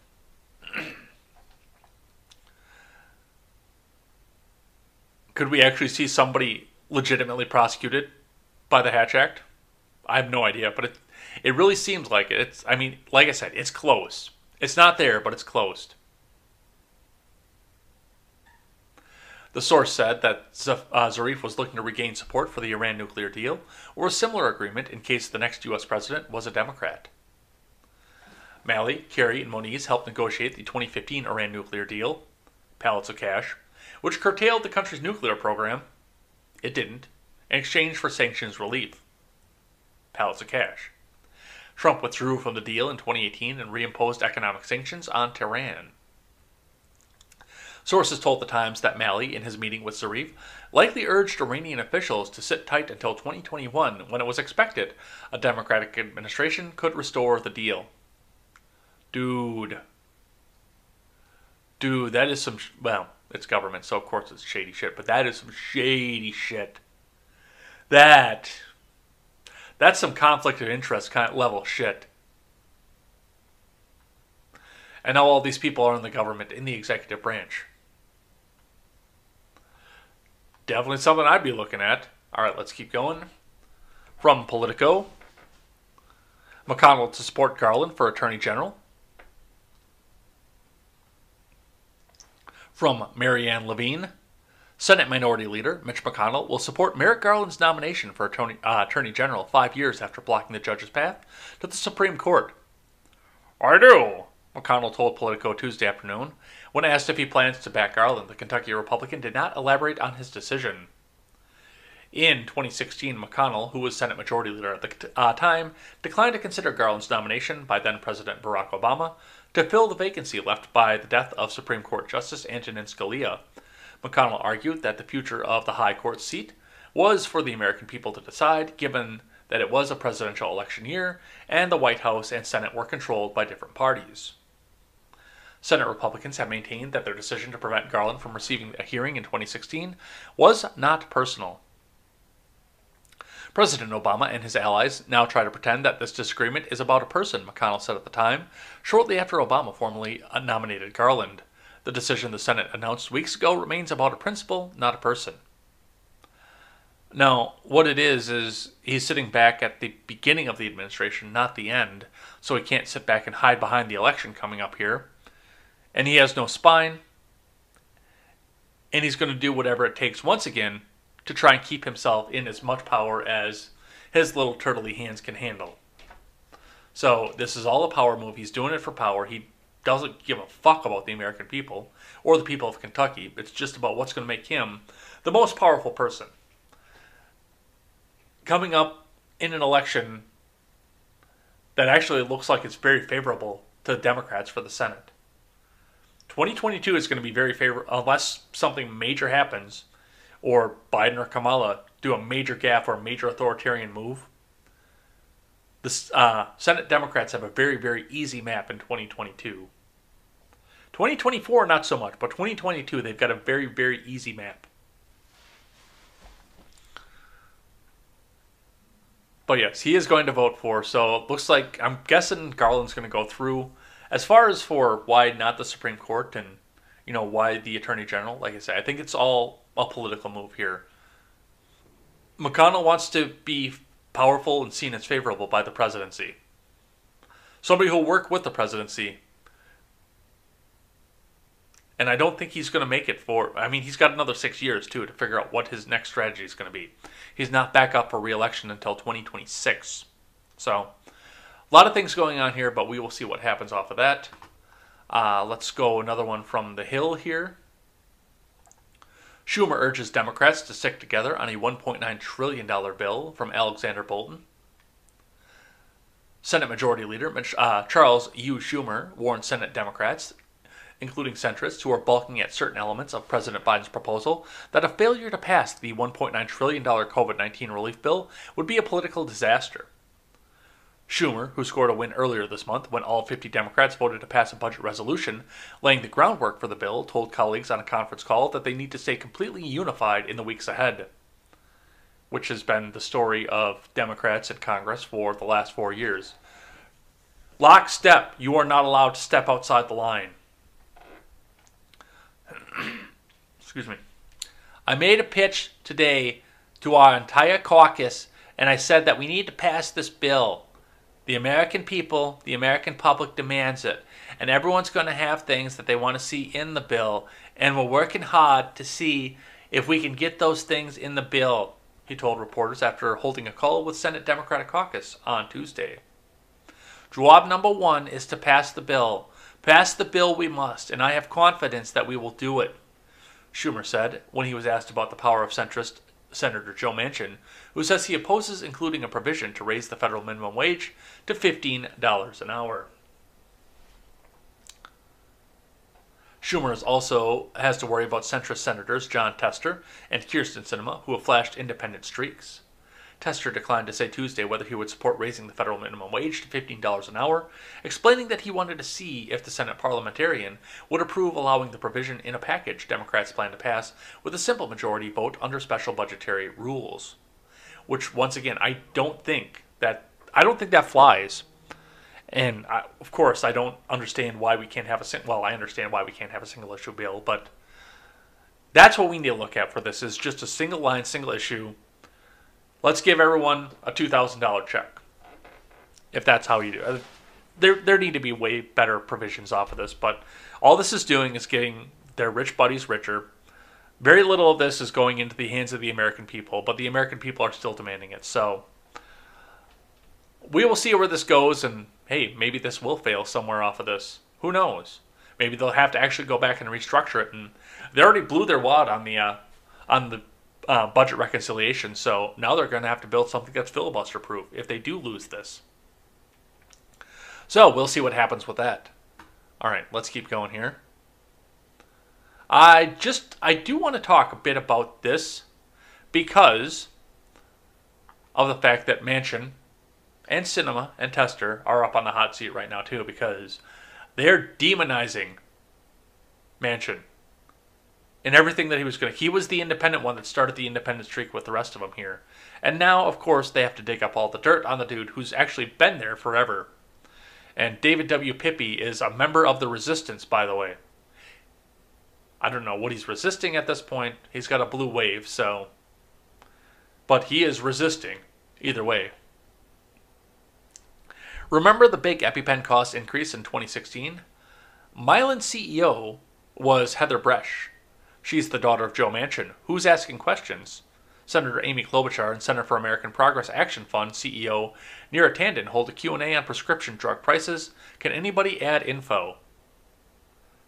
Could we actually see somebody legitimately prosecuted by the Hatch Act? I have no idea, but it, It really seems like it. It's, I mean, like I said, it's close. It's not there, but it's closed. The source said that uh, Zarif was looking to regain support for the Iran nuclear deal or a similar agreement in case the next U.S. president was a Democrat. Malley, Kerry, and Moniz helped negotiate the 2015 Iran nuclear deal, pallets of cash, which curtailed the country's nuclear program. It didn't, in exchange for sanctions relief, pallets of cash. Trump withdrew from the deal in 2018 and reimposed economic sanctions on Tehran. Sources told the Times that Malley, in his meeting with Zarif, likely urged Iranian officials to sit tight until 2021 when it was expected a Democratic administration could restore the deal. Dude. Dude, that is some. Sh- well, it's government, so of course it's shady shit, but that is some shady shit. That. That's some conflict of interest kind of level shit. And now all these people are in the government, in the executive branch. Definitely something I'd be looking at. All right, let's keep going. From Politico McConnell to support Garland for Attorney General. From Marianne Levine Senate Minority Leader Mitch McConnell will support Merrick Garland's nomination for Attorney, uh, Attorney General five years after blocking the judge's path to the Supreme Court. I do, McConnell told Politico Tuesday afternoon. When asked if he plans to back Garland, the Kentucky Republican did not elaborate on his decision. In 2016, McConnell, who was Senate Majority Leader at the uh, time, declined to consider Garland's nomination by then President Barack Obama to fill the vacancy left by the death of Supreme Court Justice Antonin Scalia. McConnell argued that the future of the High Court seat was for the American people to decide, given that it was a presidential election year and the White House and Senate were controlled by different parties. Senate Republicans have maintained that their decision to prevent Garland from receiving a hearing in 2016 was not personal. President Obama and his allies now try to pretend that this disagreement is about a person, McConnell said at the time, shortly after Obama formally nominated Garland. The decision the Senate announced weeks ago remains about a principle, not a person. Now, what it is, is he's sitting back at the beginning of the administration, not the end, so he can't sit back and hide behind the election coming up here and he has no spine, and he's going to do whatever it takes once again to try and keep himself in as much power as his little turtley hands can handle. So this is all a power move. He's doing it for power. He doesn't give a fuck about the American people or the people of Kentucky. It's just about what's going to make him the most powerful person. Coming up in an election that actually looks like it's very favorable to the Democrats for the Senate. 2022 is going to be very favorable unless something major happens or Biden or Kamala do a major gaffe or major authoritarian move. The uh, Senate Democrats have a very, very easy map in 2022. 2024, not so much, but 2022, they've got a very, very easy map. But yes, he is going to vote for. So it looks like I'm guessing Garland's going to go through. As far as for why not the Supreme Court and you know why the Attorney General, like I said, I think it's all a political move here. McConnell wants to be powerful and seen as favorable by the presidency. Somebody who'll work with the presidency. And I don't think he's going to make it for. I mean, he's got another six years, too, to figure out what his next strategy is going to be. He's not back up for re election until 2026. So, a lot of things going on here, but we will see what happens off of that. Uh, let's go another one from the Hill here. Schumer urges Democrats to stick together on a $1.9 trillion bill from Alexander Bolton. Senate Majority Leader uh, Charles U. Schumer warned Senate Democrats, including centrists who are balking at certain elements of President Biden's proposal, that a failure to pass the $1.9 trillion COVID 19 relief bill would be a political disaster. Schumer, who scored a win earlier this month when all 50 Democrats voted to pass a budget resolution laying the groundwork for the bill, told colleagues on a conference call that they need to stay completely unified in the weeks ahead, which has been the story of Democrats in Congress for the last four years. Lockstep, you are not allowed to step outside the line. Excuse me. I made a pitch today to our entire caucus, and I said that we need to pass this bill The American people, the American public demands it. And everyone's going to have things that they want to see in the bill. And we're working hard to see if we can get those things in the bill, he told reporters after holding a call with Senate Democratic Caucus on Tuesday. Job number one is to pass the bill. Pass the bill we must, and I have confidence that we will do it, Schumer said when he was asked about the power of centrist Senator Joe Manchin, who says he opposes including a provision to raise the federal minimum wage to $15 an hour. Schumer also has to worry about centrist senators Jon Tester and Kyrsten Sinema, who have flashed independent streaks. Tester declined to say Tuesday whether he would support raising the federal minimum wage to $15 an hour, explaining that he wanted to see if the Senate parliamentarian would approve allowing the provision in a package Democrats plan to pass with a simple majority vote under special budgetary rules. Which, once again, I don't think that I don't think that flies. And I, of course, I don't understand why we can't have a well. I understand why we can't have a single issue bill, but that's what we need to look at for this: is just a single line, single issue let's give everyone a $2,000 check. If that's how you do it. There, there need to be way better provisions off of this, but all this is doing is getting their rich buddies richer. Very little of this is going into the hands of the American people, but the American people are still demanding it. So we will see where this goes, and hey, maybe this will fail somewhere off of this. Who knows? Maybe they'll have to actually go back and restructure it. And they already blew their wad on the uh, on the uh, budget reconciliation. So now they're going to have to build something that's filibuster proof if they do lose this. So we'll see what happens with that. All right, let's keep going here. I just I do want to talk a bit about this because of the fact that Manchin and Sinema and Tester are up on the hot seat right now too because they're demonizing Manchin and everything that he was going to. He was the independent one that started the independent streak with the rest of them here. And now, of course, they have to dig up all the dirt on the dude who's actually been there forever. And David W. Pippy is a member of the resistance, by the way. I don't know what he's resisting at this point. He's got a blue wave, so. But he is resisting, either way. Remember the big EpiPen cost increase in 2016? Mylan CEO was Heather Bresch, She's the daughter of Joe Manchin. Who's asking questions? Senator Amy Klobuchar and Center for American Progress Action Fund CEO Neera Tanden hold a Q&A on prescription drug prices. Can anybody add info?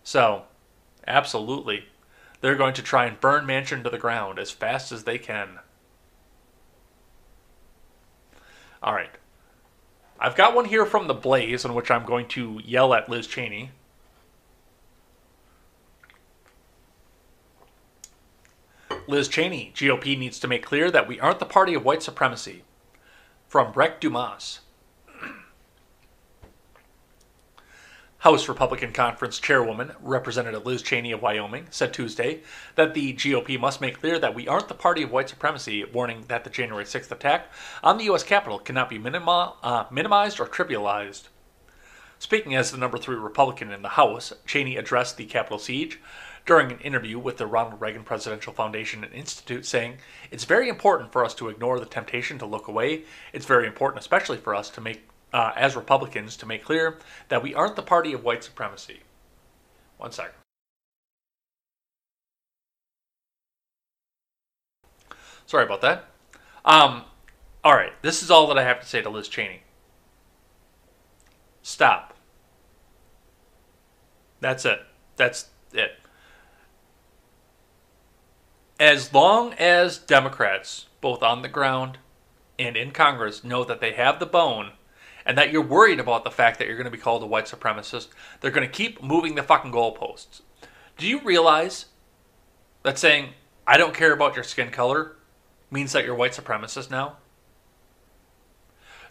So, absolutely. They're going to try and burn Manchin to the ground as fast as they can. All right. I've got one here from The Blaze in which I'm going to yell at Liz Cheney. Liz Cheney, GOP needs to make clear that we aren't the party of white supremacy. From Breck Dumas. House Republican Conference Chairwoman, Representative Liz Cheney of Wyoming, said Tuesday that the GOP must make clear that we aren't the party of white supremacy, warning that the January 6th attack on the U.S. Capitol cannot be minima, uh, minimized or trivialized. Speaking as the number three Republican in the House, Cheney addressed the Capitol siege, during an interview with the Ronald Reagan Presidential Foundation and Institute, saying, It's very important for us to ignore the temptation to look away. It's very important, especially for us to make, uh, as Republicans, to make clear that we aren't the party of white supremacy. One second. Sorry about that. Um, all right, this is all that I have to say to Liz Cheney. Stop. That's it. That's it as long as Democrats, both on the ground and in Congress, know that they have the bone and that you're worried about the fact that you're going to be called a white supremacist, they're going to keep moving the fucking goalposts. Do you realize that saying, I don't care about your skin color, means that you're white supremacist now?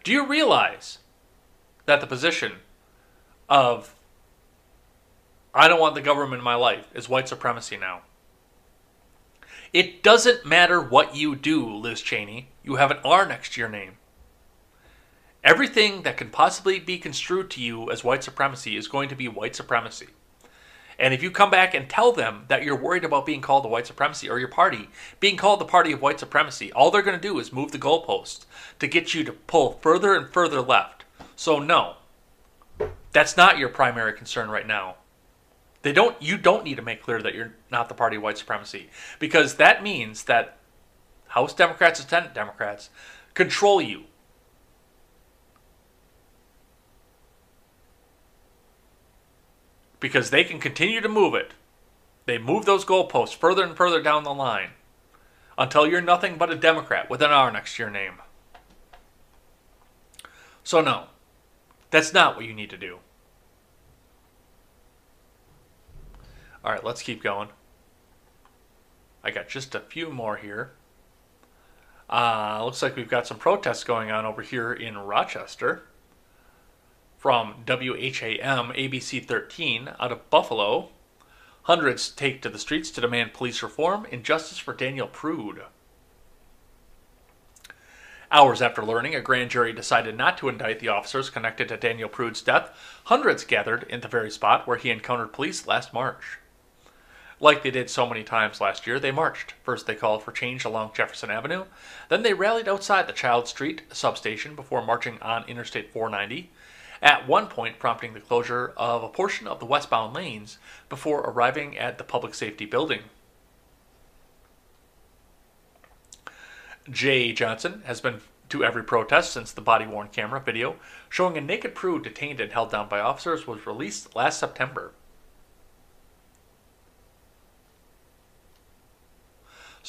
Do you realize that the position of, I don't want the government in my life, is white supremacy now? It doesn't matter what you do, Liz Cheney. You have an R next to your name. Everything that can possibly be construed to you as white supremacy is going to be white supremacy. And if you come back and tell them that you're worried about being called a white supremacy or your party being called the party of white supremacy, all they're going to do is move the goalposts to get you to pull further and further left. So no. That's not your primary concern right now. They don't you don't need to make clear that you're not the party of white supremacy because that means that House Democrats and Senate Democrats control you. Because they can continue to move it. They move those goalposts further and further down the line until you're nothing but a Democrat with an R next to your name. So, no, that's not what you need to do. All right, let's keep going. I got just a few more here. Uh, looks like we've got some protests going on over here in Rochester from WHAM ABC 13 out of Buffalo. Hundreds take to the streets to demand police reform and justice for Daniel Prude. Hours after learning a grand jury decided not to indict the officers connected to Daniel Prude's death, hundreds gathered in the very spot where he encountered police last March. Like they did so many times last year, they marched. First, they called for change along Jefferson Avenue. Then, they rallied outside the Child Street substation before marching on Interstate 490, at one point prompting the closure of a portion of the westbound lanes before arriving at the Public Safety Building. Jay Johnson has been to every protest since the body worn camera video showing a naked Prude detained and held down by officers was released last September.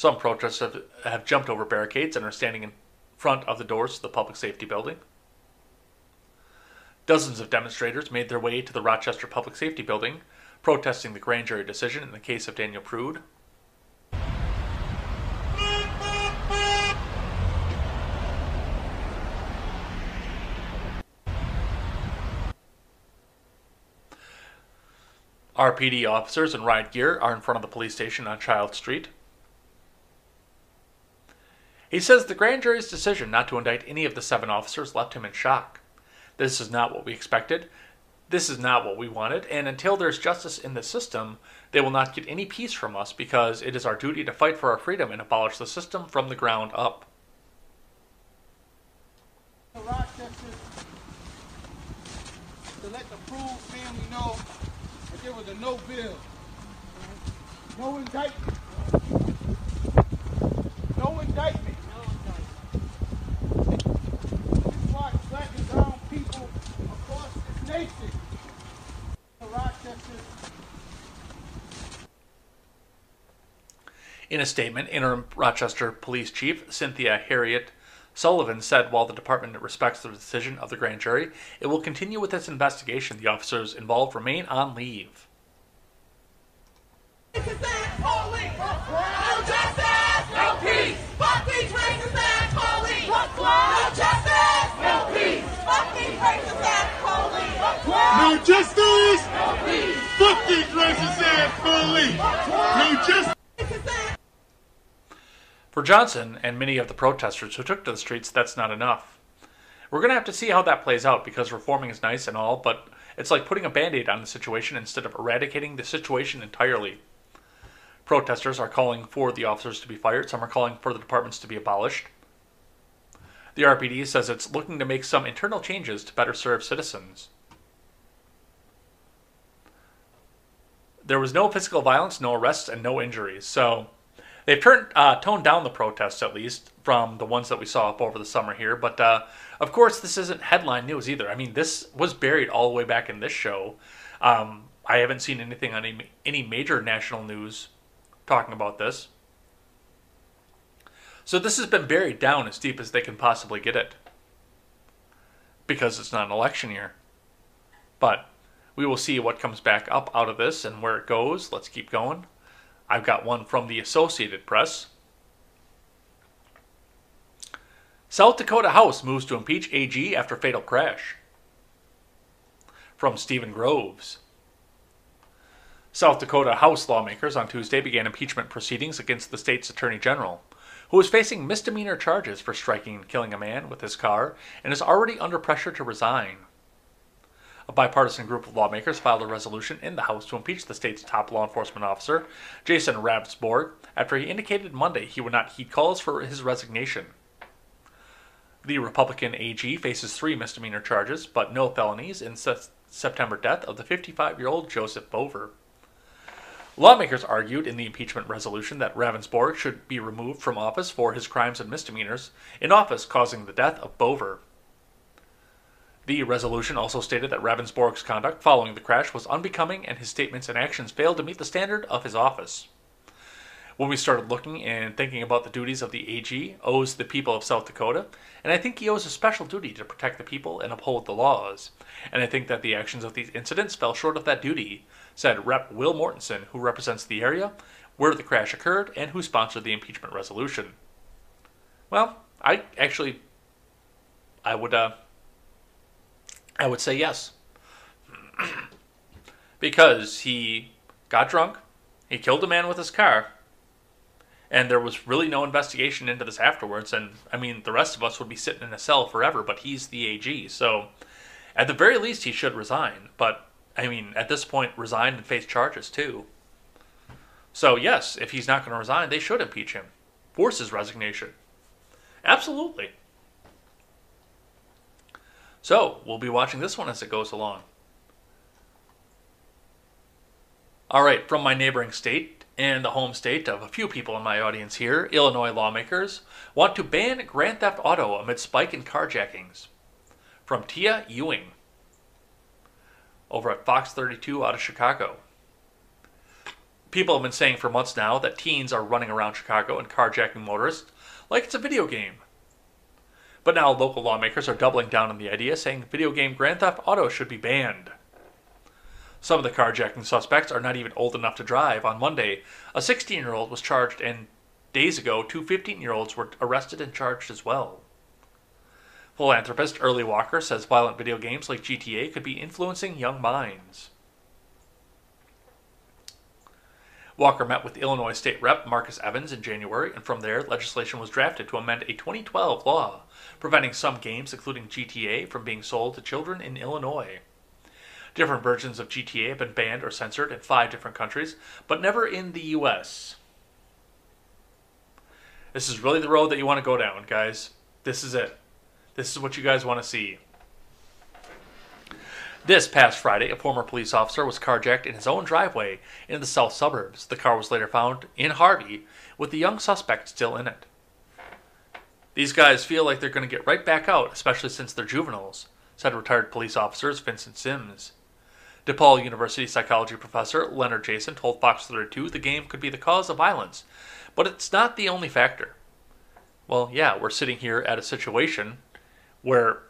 Some protesters have, have jumped over barricades and are standing in front of the doors to the public safety building. Dozens of demonstrators made their way to the Rochester Public Safety Building, protesting the grand jury decision in the case of Daniel Prude. RPD officers in riot gear are in front of the police station on Child Street. He says the grand jury's decision not to indict any of the seven officers left him in shock. This is not what we expected. This is not what we wanted, and until there's justice in the system, they will not get any peace from us because it is our duty to fight for our freedom and abolish the system from the ground up. To Rochester to let the Prude family know that there was a no bill, no indictment, no indictment. This watch black and brown people across this nation. Rochester In a statement, interim Rochester Police Chief Cynthia Herriott Sullivan said while the department respects the decision of the grand jury, it will continue with its investigation. The officers involved remain on leave. No justice! Fuck these racist ass police! No justice! For Johnson and many of the protesters who took to the streets, that's not enough. We're going to have to see how that plays out because reforming is nice and all, but it's like putting a band aid on the situation instead of eradicating the situation entirely. Protesters are calling for the officers to be fired, some are calling for the departments to be abolished. The RPD says it's looking to make some internal changes to better serve citizens. There was no physical violence, no arrests, and no injuries. So they've turned uh, toned down the protests at least from the ones that we saw up over the summer here. But uh, of course, this isn't headline news either. I mean, this was buried all the way back in this show. Um, I haven't seen anything on any, any major national news talking about this. So this has been buried down as deep as they can possibly get it. Because it's not an election year. But we will see what comes back up out of this and where it goes. Let's keep going. I've got one from the Associated Press. South Dakota House moves to impeach AG after fatal crash. From Stephen Groves. South Dakota House lawmakers on Tuesday began impeachment proceedings against the state's Attorney General, who is facing misdemeanor charges for striking and killing a man with his car and is already under pressure to resign. A bipartisan group of lawmakers filed a resolution in the House to impeach the state's top law enforcement officer, Jason Ravnsborg, after he indicated Monday he would not heed calls for his resignation. The Republican AG faces three misdemeanor charges, but no felonies in se- September death of the 55 year old Joseph Bover. Lawmakers argued in the impeachment resolution that Ravnsborg should be removed from office for his crimes and misdemeanors in office causing the death of Bover. The resolution also stated that Ravnsborg's conduct following the crash was unbecoming and his statements and actions failed to meet the standard of his office. When we started looking and thinking about the duties of the AG owes the people of South Dakota, and I think he owes a special duty to protect the people and uphold the laws. And I think that the actions of these incidents fell short of that duty, said Rep. Will Mortenson, who represents the area where the crash occurred and who sponsored the impeachment resolution. Well, I actually, I would, uh, I would say yes. because he got drunk, he killed a man with his car, and there was really no investigation into this afterwards. And I mean, the rest of us would be sitting in a cell forever, but he's the AG. So at the very least, he should resign. But I mean, at this point, resign and face charges too. So, yes, if he's not going to resign, they should impeach him, force his resignation. Absolutely. So, we'll be watching this one as it goes along. All right, from my neighboring state and the home state of a few people in my audience here, Illinois lawmakers want to ban Grand Theft Auto amid spike in carjackings. From Tia Ewing over at Fox 32 out of Chicago. People have been saying for months now that teens are running around Chicago and carjacking motorists like it's a video game. But now local lawmakers are doubling down on the idea, saying video game Grand Theft Auto should be banned. Some of the carjacking suspects are not even old enough to drive. On Monday, a 16 year old was charged, and days ago, two 15 year olds were arrested and charged as well. Philanthropist Early Walker says violent video games like GTA could be influencing young minds. Walker met with Illinois State Rep Marcus Evans in January, and from there, legislation was drafted to amend a 2012 law preventing some games, including GTA, from being sold to children in Illinois. Different versions of GTA have been banned or censored in five different countries, but never in the US. This is really the road that you want to go down, guys. This is it. This is what you guys want to see. This past Friday, a former police officer was carjacked in his own driveway in the south suburbs. The car was later found in Harvey with the young suspect still in it. These guys feel like they're going to get right back out, especially since they're juveniles, said retired police officer Vincent Sims. DePaul University psychology professor Leonard Jason told Fox 32 the game could be the cause of violence, but it's not the only factor. Well, yeah, we're sitting here at a situation where,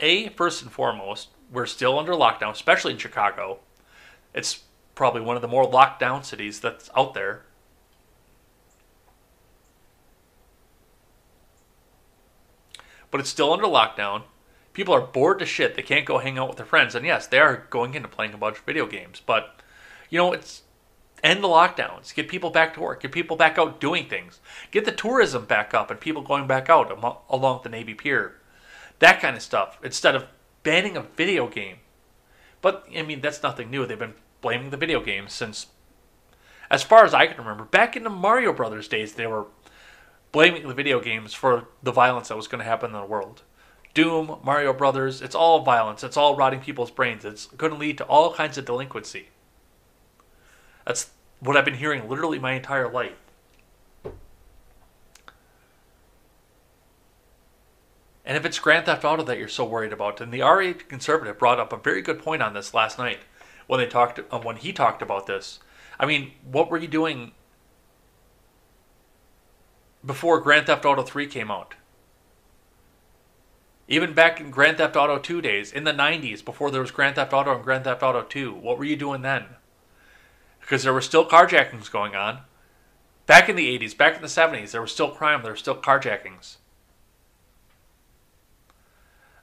A, first and foremost, we're still under lockdown, especially in Chicago. It's probably one of the more locked down cities that's out there. But it's still under lockdown. People are bored to shit. They can't go hang out with their friends. And yes, they are going into playing a bunch of video games. But, you know, it's end the lockdowns. Get people back to work. Get people back out doing things. Get the tourism back up and people going back out along the Navy Pier. That kind of stuff. Instead of banning a video game. But, I mean, that's nothing new. They've been blaming the video games since, as far as I can remember, back in the Mario Brothers days, they were blaming the video games for the violence that was going to happen in the world. Doom, Mario Brothers, it's all violence. It's all rotting people's brains. It's going to lead to all kinds of delinquency. That's what I've been hearing literally my entire life. And if it's Grand Theft Auto that you're so worried about, and the R8 conservative brought up a very good point on this last night when they talked uh, when he talked about this. I mean, what were you doing before Grand Theft Auto 3 came out? Even back in Grand Theft Auto 2 days, in the 90s, before there was Grand Theft Auto and Grand Theft Auto 2, what were you doing then? Because there were still carjackings going on. Back in the 80s, back in the 70s, there was still crime, there were still carjackings.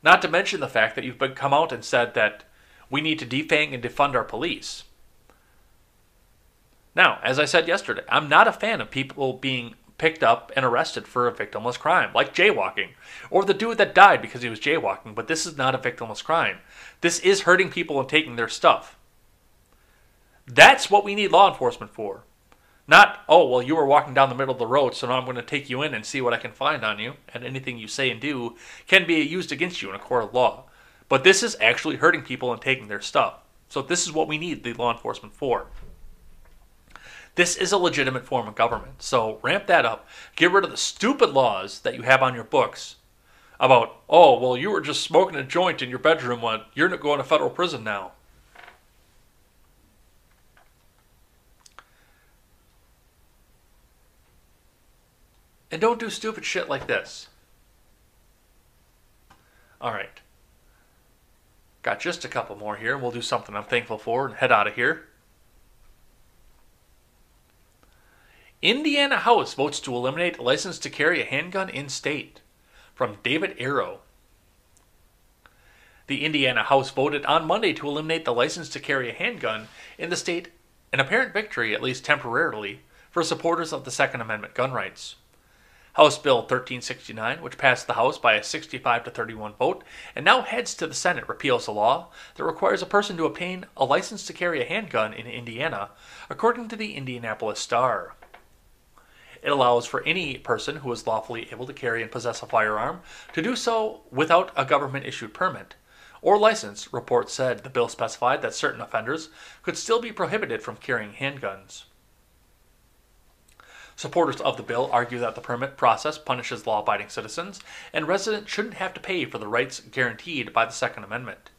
Not to mention the fact that you've been come out and said that we need to defang and defund our police. Now, as I said yesterday, I'm not a fan of people being picked up and arrested for a victimless crime, like jaywalking, or the dude that died because he was jaywalking, but this is not a victimless crime. This is hurting people and taking their stuff. That's what we need law enforcement for. Not, oh, well, you were walking down the middle of the road, so now I'm going to take you in and see what I can find on you, and anything you say and do can be used against you in a court of law. But this is actually hurting people and taking their stuff. So this is what we need the law enforcement for. This is a legitimate form of government. So ramp that up. Get rid of the stupid laws that you have on your books about, oh, well, you were just smoking a joint in your bedroom when you're going to federal prison now. And don't do stupid shit like this. All right. Got just a couple more here. And we'll do something I'm thankful for and head out of here. Indiana House votes to eliminate license to carry a handgun in state. From David Arrow. The Indiana House voted on Monday to eliminate the license to carry a handgun in the state, an apparent victory, at least temporarily, for supporters of the Second Amendment gun rights. House Bill 1369, which passed the House by a 65 to 31 vote and now heads to the Senate, repeals a law that requires a person to obtain a license to carry a handgun in Indiana, according to the Indianapolis Star. It allows for any person who is lawfully able to carry and possess a firearm to do so without a government issued permit or license, reports said the bill specified that certain offenders could still be prohibited from carrying handguns. Supporters of the bill argue that the permit process punishes law abiding citizens, and residents shouldn't have to pay for the rights guaranteed by the Second Amendment.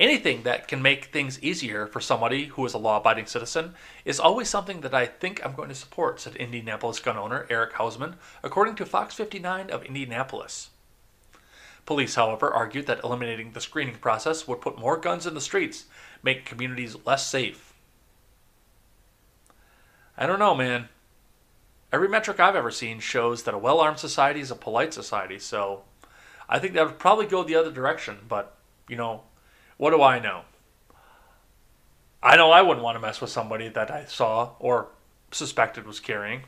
Anything that can make things easier for somebody who is a law abiding citizen is always something that I think I'm going to support, said Indianapolis gun owner Eric Hausman, according to Fox 59 of Indianapolis. Police, however, argued that eliminating the screening process would put more guns in the streets, make communities less safe. I don't know, man. Every metric I've ever seen shows that a well armed society is a polite society, so I think that would probably go the other direction, but, you know, what do I know? I know I wouldn't want to mess with somebody that I saw or suspected was carrying.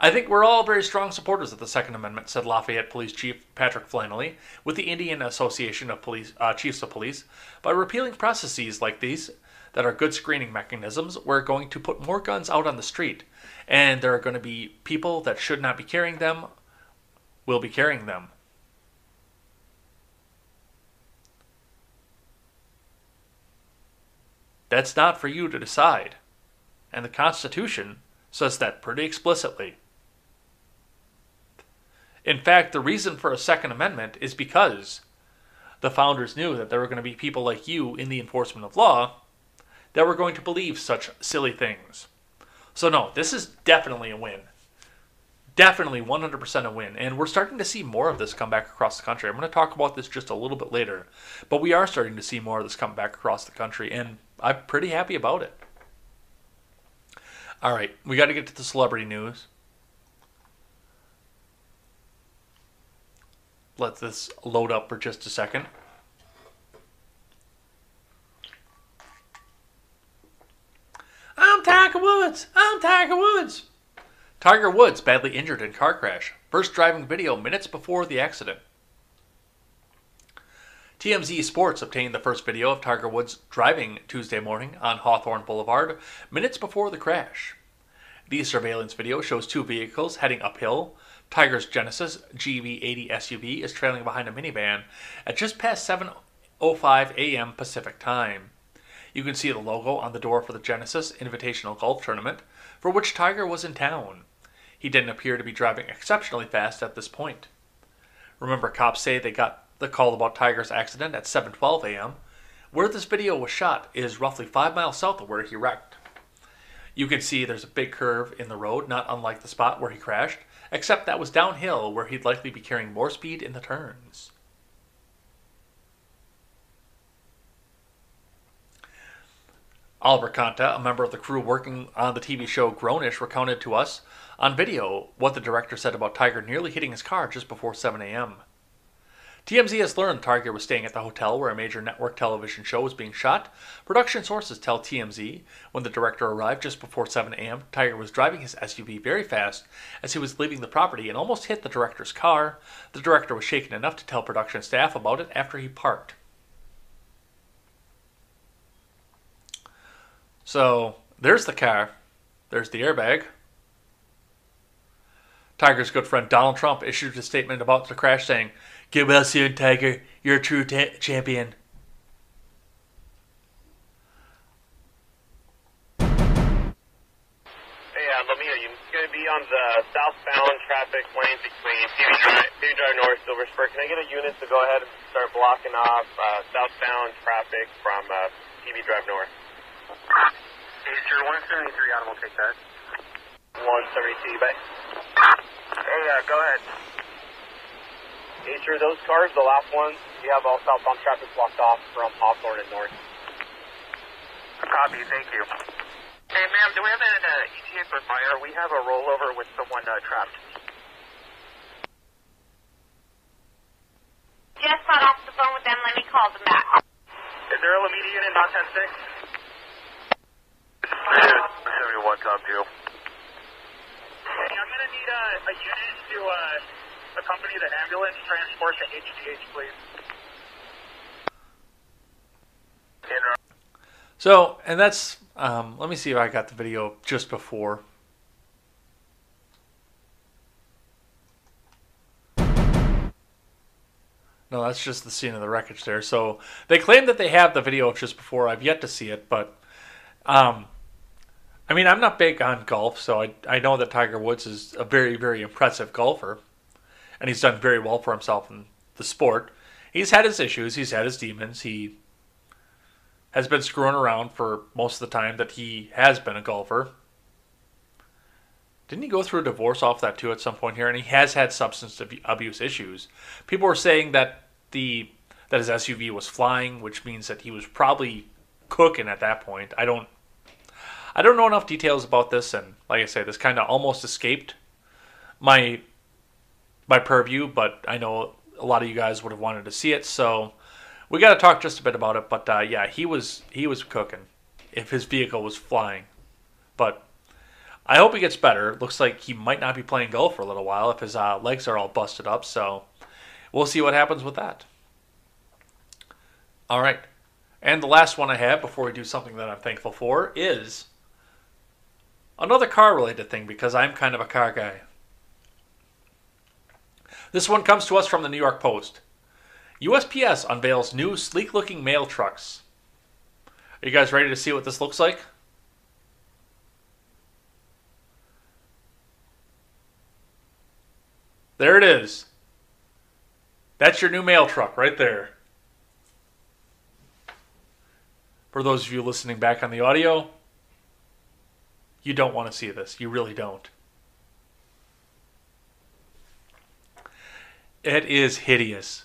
I think we're all very strong supporters of the Second Amendment, said Lafayette Police Chief Patrick Flannelly with the Indiana Association of Police uh, Chiefs of Police. By repealing processes like these that are good screening mechanisms, we're going to put more guns out on the street, and there are going to be people that should not be carrying them will be carrying them. That's not for you to decide. And the Constitution says that pretty explicitly. In fact, the reason for a Second Amendment is because the founders knew that there were going to be people like you in the enforcement of law that were going to believe such silly things. So, no, this is definitely a win. Definitely 100% a win. And we're starting to see more of this come back across the country. I'm going to talk about this just a little bit later. But we are starting to see more of this come back across the country. And I'm pretty happy about it. All right, we got to get to the celebrity news. let this load up for just a second. I'm Tiger Woods. I'm Tiger Woods. Tiger Woods badly injured in car crash. First driving video minutes before the accident. TMZ Sports obtained the first video of Tiger Woods driving Tuesday morning on Hawthorne Boulevard minutes before the crash. The surveillance video shows two vehicles heading uphill Tiger's Genesis GV80 SUV is trailing behind a minivan at just past 7:05 a.m. Pacific Time. You can see the logo on the door for the Genesis Invitational Golf Tournament, for which Tiger was in town. He didn't appear to be driving exceptionally fast at this point. Remember, cops say they got the call about Tiger's accident at 7:12 a.m. Where this video was shot is roughly five miles south of where he wrecked. You can see there's a big curve in the road, not unlike the spot where he crashed, except that was downhill where he'd likely be carrying more speed in the turns. Oliver Conta, a member of the crew working on the TV show Grown-ish, recounted to us on video what the director said about Tiger nearly hitting his car just before 7 a.m. TMZ has learned Tiger was staying at the hotel where a major network television show was being shot. Production sources tell TMZ when the director arrived just before 7 a.m., Tiger was driving his SUV very fast as he was leaving the property and almost hit the director's car. The director was shaken enough to tell production staff about it after he parked. So there's the car. There's the airbag. Tiger's good friend Donald Trump issued a statement about the crash saying, Get well soon, Tiger. You're a true ta- champion. Hey, uh, Lomita, you're going to be on the southbound traffic lane between TV Drive, TV Drive North, Silver Spur. Can I get a unit to go ahead and start blocking off uh, southbound traffic from uh, TV Drive North? Easter 173, Adam will take that. 172, bye. Hey, uh, go ahead. Easter, those cars, the last ones, you have all southbound traffic blocked off from Hawthorne and North. Copy, thank you. Hey, ma'am, do we have an uh, ETA for fire? We have a rollover with someone uh, trapped. Just got off the phone with them. Let me call them back. Is there a Lomita unit not 10-6? 71, come to you. Hey, I'm going to need a, a unit to uh, accompany the ambulance transport to HGH, please. So, and that's, um, let me see if I got the video just before. No, that's just the scene of the wreckage there. So they claim that they have the video just before. I've yet to see it, but um, I mean, I'm not big on golf, so I I know that Tiger Woods is a very very impressive golfer, and he's done very well for himself in the sport. He's had his issues. He's had his demons. He has been screwing around for most of the time that he has been a golfer. Didn't he go through a divorce off that too at some point here? And he has had substance abuse issues. People were saying that the that his SUV was flying, which means that he was probably cooking at that point. I don't I don't know enough details about this, and like I say, this kind of almost escaped my my purview, but I know a lot of you guys would have wanted to see it, so we got to talk just a bit about it. But uh, yeah, he was he was cooking if his vehicle was flying, but I hope he gets better. Looks like he might not be playing golf for a little while if his uh, legs are all busted up. So we'll see what happens with that. All right, and the last one I have before we do something that I'm thankful for is another car related thing because I'm kind of a car guy. This one comes to us from the New York Post. USPS unveils new sleek looking mail trucks. Are you guys ready to see what this looks like? There it is. That's your new mail truck right there. For those of you listening back on the audio, you don't want to see this. You really don't. It is hideous.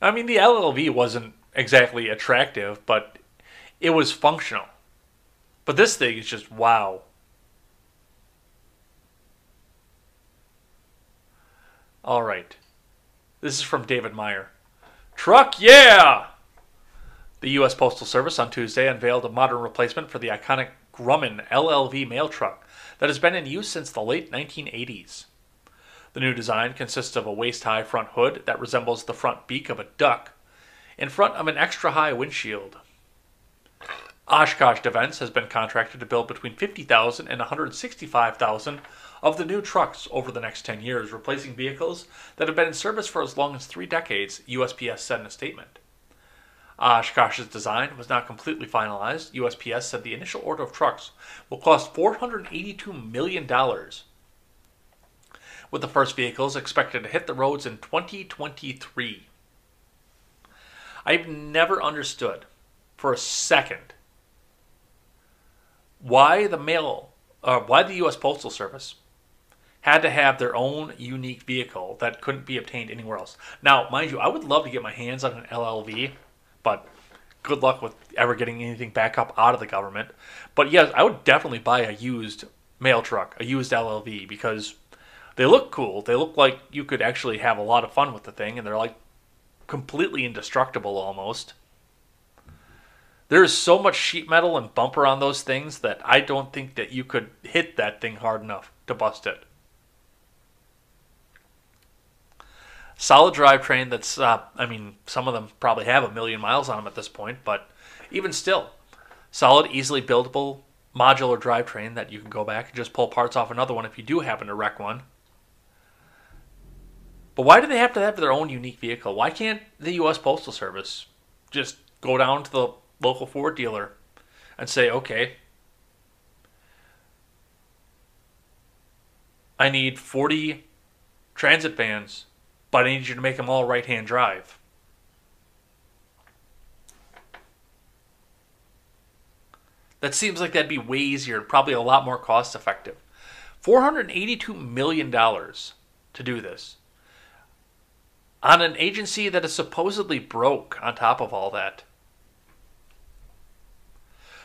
I mean, the LLV wasn't exactly attractive, but it was functional. But this thing is just wow. All right. This is from David Meyer. Truck, yeah! The U.S. Postal Service on Tuesday unveiled a modern replacement for the iconic Grumman LLV mail truck that has been in use since the late 1980s. The new design consists of a waist high front hood that resembles the front beak of a duck in front of an extra high windshield. Oshkosh Defense has been contracted to build between 50,000 and 165,000 of the new trucks over the next 10 years, replacing vehicles that have been in service for as long as three decades, USPS said in a statement. Oshkosh's design was not completely finalized. USPS said the initial order of trucks will cost $482 million, with the first vehicles expected to hit the roads in 2023. I've never understood for a second why the mail, uh, why the U.S. Postal Service had to have their own unique vehicle that couldn't be obtained anywhere else. Now, mind you, I would love to get my hands on an LLV, but good luck with ever getting anything back up out of the government. But yes, I would definitely buy a used mail truck, a used LLV, because they look cool. They look like you could actually have a lot of fun with the thing, and they're like completely indestructible almost. There is so much sheet metal and bumper on those things that I don't think that you could hit that thing hard enough to bust it. Solid drivetrain that's, uh, I mean, some of them probably have a million miles on them at this point, but even still, solid, easily buildable modular drivetrain that you can go back and just pull parts off another one if you do happen to wreck one. But why do they have to have their own unique vehicle? Why can't the U.S. Postal Service just go down to the local Ford dealer and say, okay, I need 40 transit vans, but I need you to make them all right hand drive. That seems like that'd be way easier and probably a lot more cost effective. $482 million to do this. On an agency that is supposedly broke on top of all that.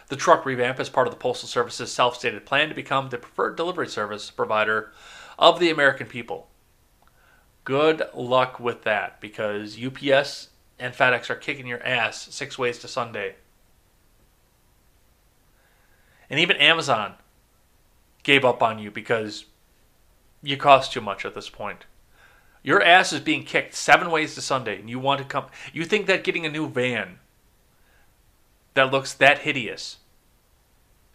The truck revamp is part of the Postal Service's self stated plan to become the preferred delivery service provider of the American people. Good luck with that because UPS and FedEx are kicking your ass six ways to Sunday. And even Amazon gave up on you because you cost too much at this point. Your ass is being kicked seven ways to Sunday, and you want to come. You think that getting a new van that looks that hideous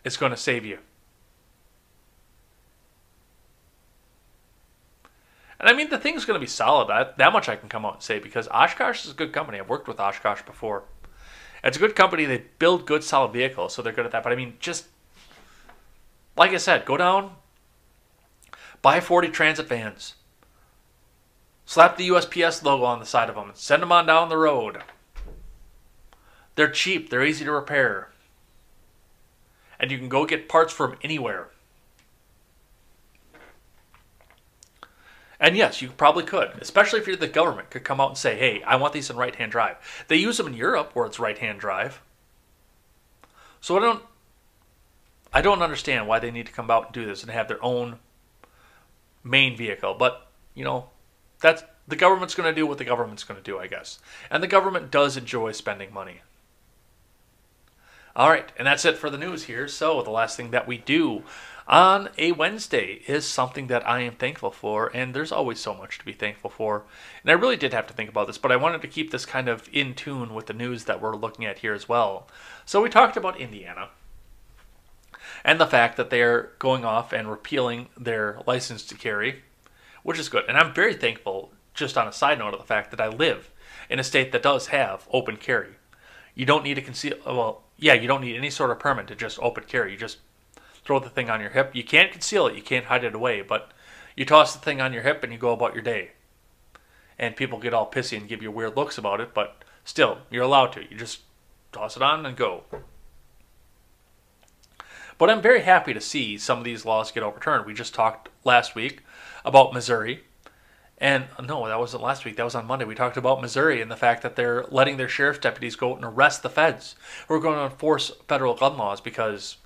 is going to save you. And I mean, the thing's going to be solid. That, that much I can come out and say because Oshkosh is a good company. I've worked with Oshkosh before. It's a good company. They build good, solid vehicles, so they're good at that. But I mean, just like I said, go down, buy 40 transit vans, slap the USPS logo on the side of them, and send them on down the road. They're cheap, they're easy to repair, and you can go get parts from anywhere. And yes, you probably could, especially if you're the government, could come out and say, hey, I want these in right hand drive. They use them in Europe where it's right hand drive. So I don't I don't understand why they need to come out and do this and have their own main vehicle. But, you know, that's the government's going to do what the government's going to do, I guess. And the government does enjoy spending money. All right, and that's it for the news here. So, the last thing that we do on a Wednesday is something that I am thankful for, and there's always so much to be thankful for. And I really did have to think about this, but I wanted to keep this kind of in tune with the news that we're looking at here as well. So, we talked about Indiana and the fact that they're going off and repealing their license to carry, which is good. And I'm very thankful, just on a side note, of the fact that I live in a state that does have open carry. You don't need to conceal, uh, well, yeah, you don't need any sort of permit to just open carry. You just throw the thing on your hip. You can't conceal it, you can't hide it away, but you toss the thing on your hip and you go about your day. And people get all pissy and give you weird looks about it, but still, you're allowed to. You just toss it on and go. But I'm very happy to see some of these laws get overturned. We just talked last week about Missouri. And no, that wasn't last week. That was on Monday. We talked about Missouri and the fact that they're letting their sheriff's deputies go and arrest the feds We're going to enforce federal gun laws because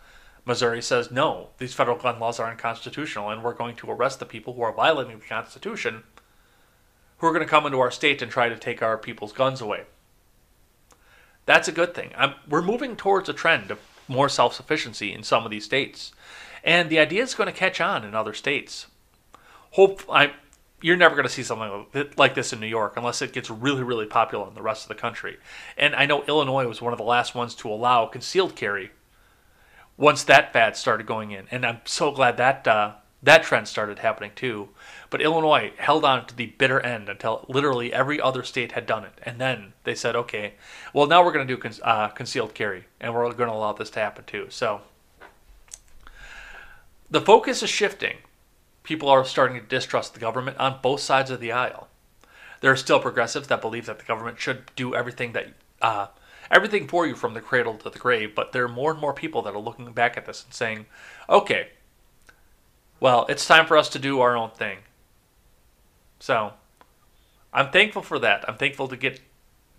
Missouri says, no, these federal gun laws are unconstitutional and we're going to arrest the people who are violating the Constitution who are going to come into our state and try to take our people's guns away. That's a good thing. I'm, we're moving towards a trend of more self sufficiency in some of these states. And the idea is going to catch on in other states. Hope I, you're never going to see something like this in New York unless it gets really, really popular in the rest of the country. And I know Illinois was one of the last ones to allow concealed carry once that fad started going in. And I'm so glad that uh, that trend started happening too. But Illinois held on to the bitter end until literally every other state had done it. And then they said, okay, well, now we're going to do con- uh, concealed carry, and we're going to allow this to happen too. So the focus is shifting. People are starting to distrust the government on both sides of the aisle. There are still progressives that believe that the government should do everything that uh, everything for you from the cradle to the grave. But there are more and more people that are looking back at this and saying, okay, well, it's time for us to do our own thing. So, I'm thankful for that. I'm thankful to get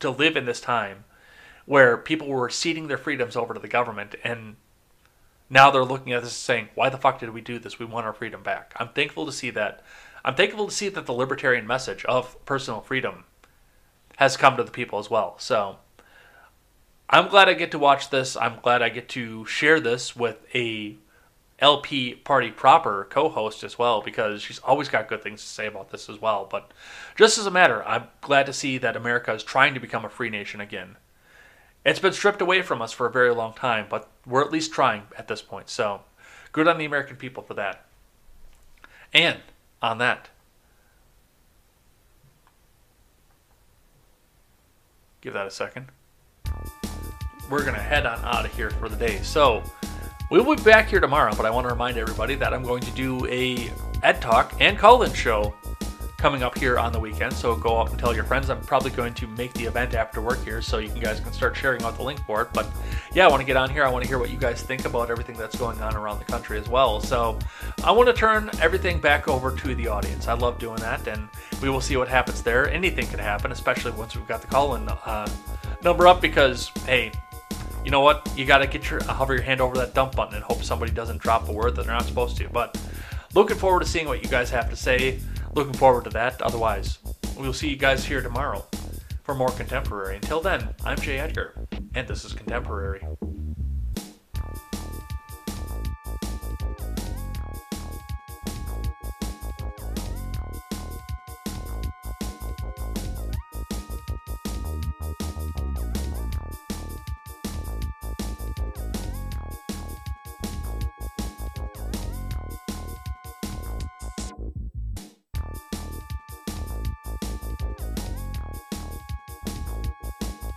to live in this time where people were ceding their freedoms over to the government and now they're looking at this saying, why the fuck did we do this? We want our freedom back. I'm thankful to see that. I'm thankful to see that the libertarian message of personal freedom has come to the people as well. So I'm glad I get to watch this. I'm glad I get to share this with a LP Party Proper co host as well because she's always got good things to say about this as well. But just as a matter, I'm glad to see that America is trying to become a free nation again. It's been stripped away from us for a very long time, but we're at least trying at this point. So, good on the American people for that. And on that, give that a second. We're going to head on out of here for the day. So, we'll be back here tomorrow, but I want to remind everybody that I'm going to do a Ed Talk and call-in show coming up here on the weekend. So go up and tell your friends. I'm probably going to make the event after work here, so you guys can start sharing out the link for it. But yeah, I want to get on here. I want to hear what you guys think about everything that's going on around the country as well. So I want to turn everything back over to the audience. I love doing that, and we will see what happens there. Anything can happen, especially once we've got the call-in uh, number up. Because hey, you know what? You got to get your hover your hand over that dump button and hope somebody doesn't drop a word that they're not supposed to. But looking forward to seeing what you guys have to say. Looking forward to that. Otherwise, we'll see you guys here tomorrow for more contemporary. Until then, I'm Jay Edgar, and this is Contemporary.